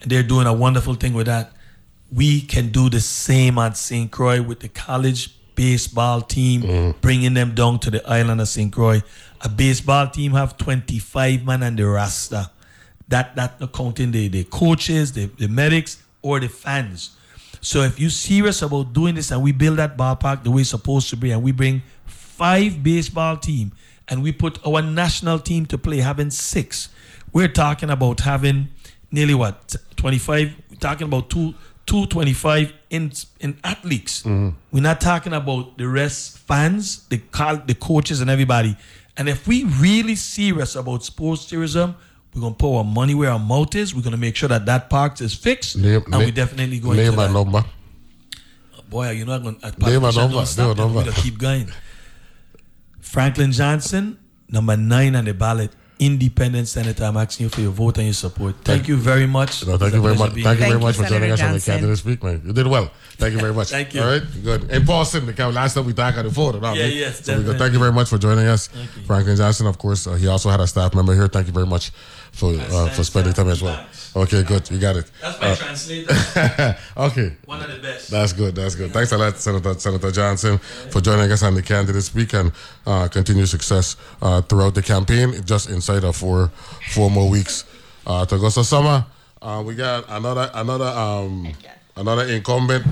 and they're doing a wonderful thing with that. We can do the same at St. Croix with the college baseball team, mm-hmm. bringing them down to the island of St. Croix. A baseball team have 25 man and the roster. That that not counting the, the coaches, the, the medics, or the fans. So if you're serious about doing this and we build that ballpark the way it's supposed to be, and we bring five baseball team and we put our national team to play, having six, we're talking about having nearly what 25. We're talking about two 225 in in athletes. We're not talking about the rest fans, the the coaches and everybody. And if we really serious about sports tourism, we're gonna put our money where our mouth is. We're gonna make sure that that park is fixed, Name- and we name- definitely going Name to that. number. Boy, you're not going uh, to Name a number, name a that. We number. gotta keep going. Franklin Johnson, number nine on the ballot, independent senator. I'm asking you for your vote and your support. Thank you very much. No, thank It's a you very much. being Thank you very much for joining us on the Senator Candidate Speak, man. You did well. Thank you very much. Thank you. All right, good. In Boston, the count- last time we talked on the phone. Right? Yeah, yes, So definitely. thank you very much for joining us, Franklin Johnson. Of course, uh, he also had a staff member here. Thank you very much for uh, for spending time as well. Okay, good. You got it. That's my Uh, translator. [LAUGHS] okay. One of the best. That's good. That's good. Thanks a lot, Senator, Senator Johnson, for joining us on the candidate speak and uh, continue success uh, throughout the campaign. Just inside of four four more weeks uh, to go. So summer, uh, we got another another um, another incumbent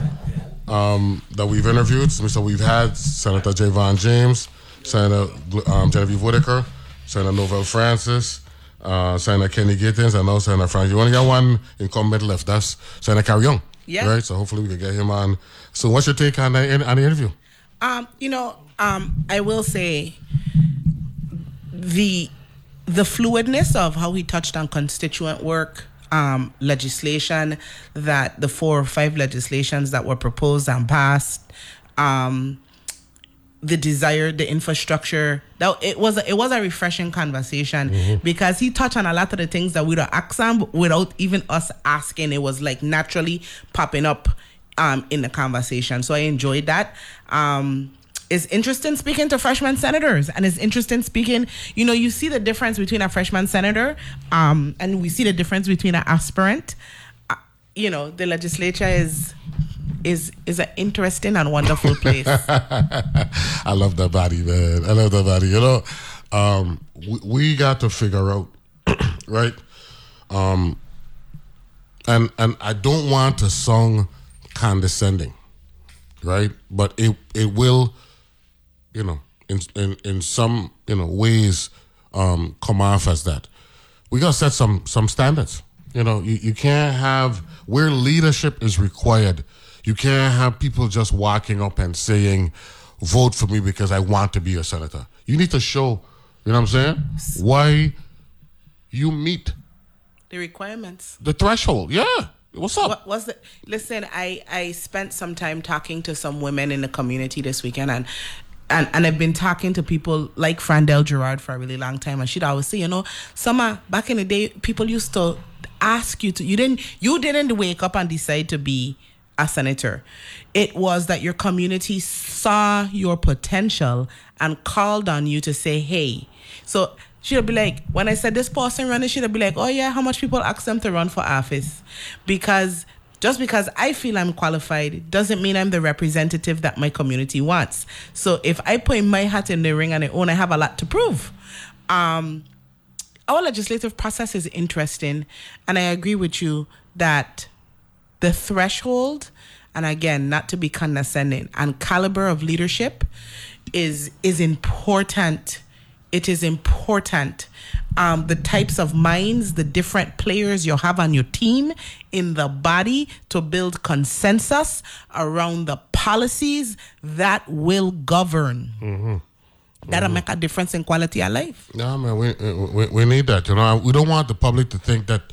um, that we've interviewed. So we've had Senator Javan James, Senator um, Genevieve Whitaker, Senator Novelle Francis. Uh, Senator Kenny Gittens and now Senator Frank. You only got one incumbent left. That's Senator Carry Young. Yeah. Right. So hopefully we can get him on. So what's your take on the, on the interview? Um, you know, um, I will say the the fluidness of how he touched on constituent work, um, legislation, that the four or five legislations that were proposed and passed, um, the desire, the infrastructure. That it was a, it was a refreshing conversation because he touched on a lot of the things that we'd asked him without even us asking. It was like naturally popping up um, in the conversation. So I enjoyed that. Um, it's interesting speaking to freshman senators, and it's interesting speaking. You know, you see the difference between a freshman senator, um, and we see the difference between an aspirant. Uh, you know, the legislature is is is an interesting and wonderful place. [LAUGHS] I love that body, man. I love that body. You know, um, we, we got to figure out, [CLEARS THROAT] right? Um, and and I don't want to sound condescending, right? But it it will, you know, in in in some you know ways, um, come off as that. We gotta set some some standards. You know, you, you can't have where leadership is required. You can't have people just walking up and saying, "Vote for me because I want to be a senator." You need to show, you know what I'm saying, why you meet The requirements. the threshold. Yeah. What's up? What was the listen, I I spent some time talking to some women in the community this weekend and and, and I've been talking to people like Frandelle Gerard for a really long time and she'd always say, you know, summer back in the day people used to ask you to you didn't you didn't wake up and decide to be a senator. It was that your community saw your potential and called on you to say, hey. So she'll be like, when I said this person running, she'll be like, oh yeah, how much people ask them to run for office? Because just because I feel I'm qualified doesn't mean I'm the representative that my community wants. So if I put my hat in the ring and I own, I have a lot to prove. Um, our legislative process is interesting, and I agree with you that the threshold, and again, not to be condescending, and caliber of leadership is is important. It is important. Um, the types of minds, the different players you have on your team in the body to build consensus around the policies that will govern. Mm-hmm. That'll make a difference in quality of life. No, man, we, we we need that. You know, we don't want the public to think that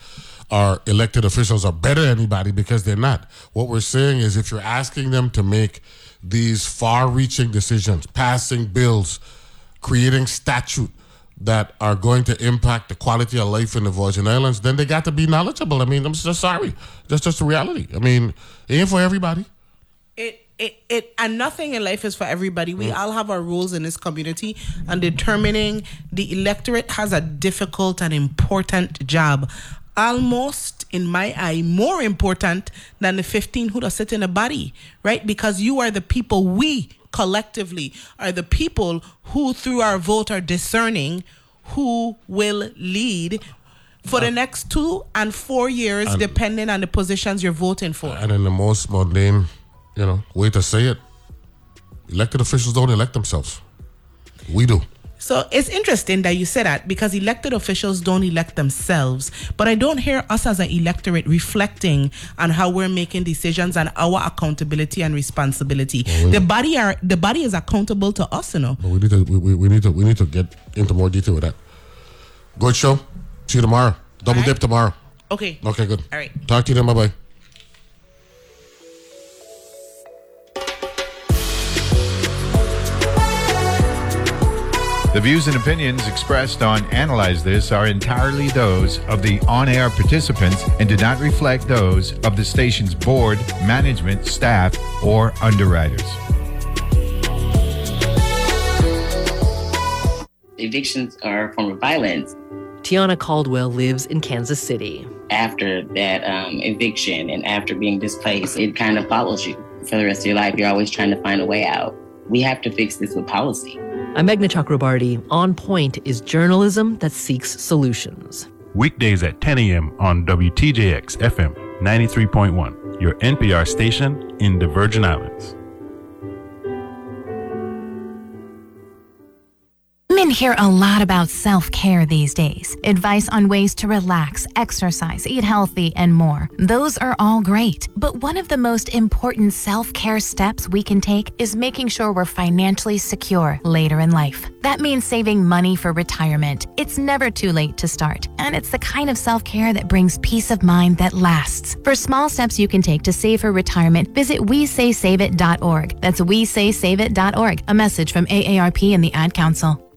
our elected officials are better than anybody because they're not. What we're saying is, if you're asking them to make these far-reaching decisions, passing bills, creating statute that are going to impact the quality of life in the Virgin Islands, then they got to be knowledgeable. I mean, I'm just sorry. That's just the reality. I mean, it ain't for everybody. it it it and nothing in life is for everybody. We all have our rules in this community, and determining the electorate has a difficult and important job. Almost, in my eye, more important than the 15 who are sit in a body, right? Because you are the people, we collectively are the people who, through our vote, are discerning who will lead for the uh, next two and four years, And- depending on the positions you're voting for. And in the most mundane, you know, way to say it, elected officials don't elect themselves. We do. So it's interesting that you say that because elected officials don't elect themselves, but I don't hear us as an electorate reflecting on how we're making decisions and our accountability and responsibility. The body are the body is accountable to us, you know. But we need to we, we, we need to we need to get into more detail with that. Good show. See you tomorrow. Double dip tomorrow. Okay. Okay, good. All right. Talk to you then. Bye bye. The views and opinions expressed on Analyze This are entirely those of the on air participants and do not reflect those of the station's board, management, staff, or underwriters. Evictions are a form of violence. Tiana Caldwell lives in Kansas City. After that um, eviction and after being displaced, it kind of follows you for the rest of your life. You're always trying to find a way out. We have to fix this with policy. I'm Meghna Chakrabarti. On Point is journalism that seeks solutions. Weekdays at 10 a.m. on WTJX FM 93.1, your NPR station in the Virgin Islands. Women hear a lot about self care these days advice on ways to relax, exercise, eat healthy, and more. Those are all great. But one of the most important self care steps we can take is making sure we're financially secure later in life. That means saving money for retirement. It's never too late to start, and it's the kind of self care that brings peace of mind that lasts. For small steps you can take to save for retirement, visit WeSaySaveIt.org. That's WeSaySaveIt.org. A message from AARP and the Ad Council.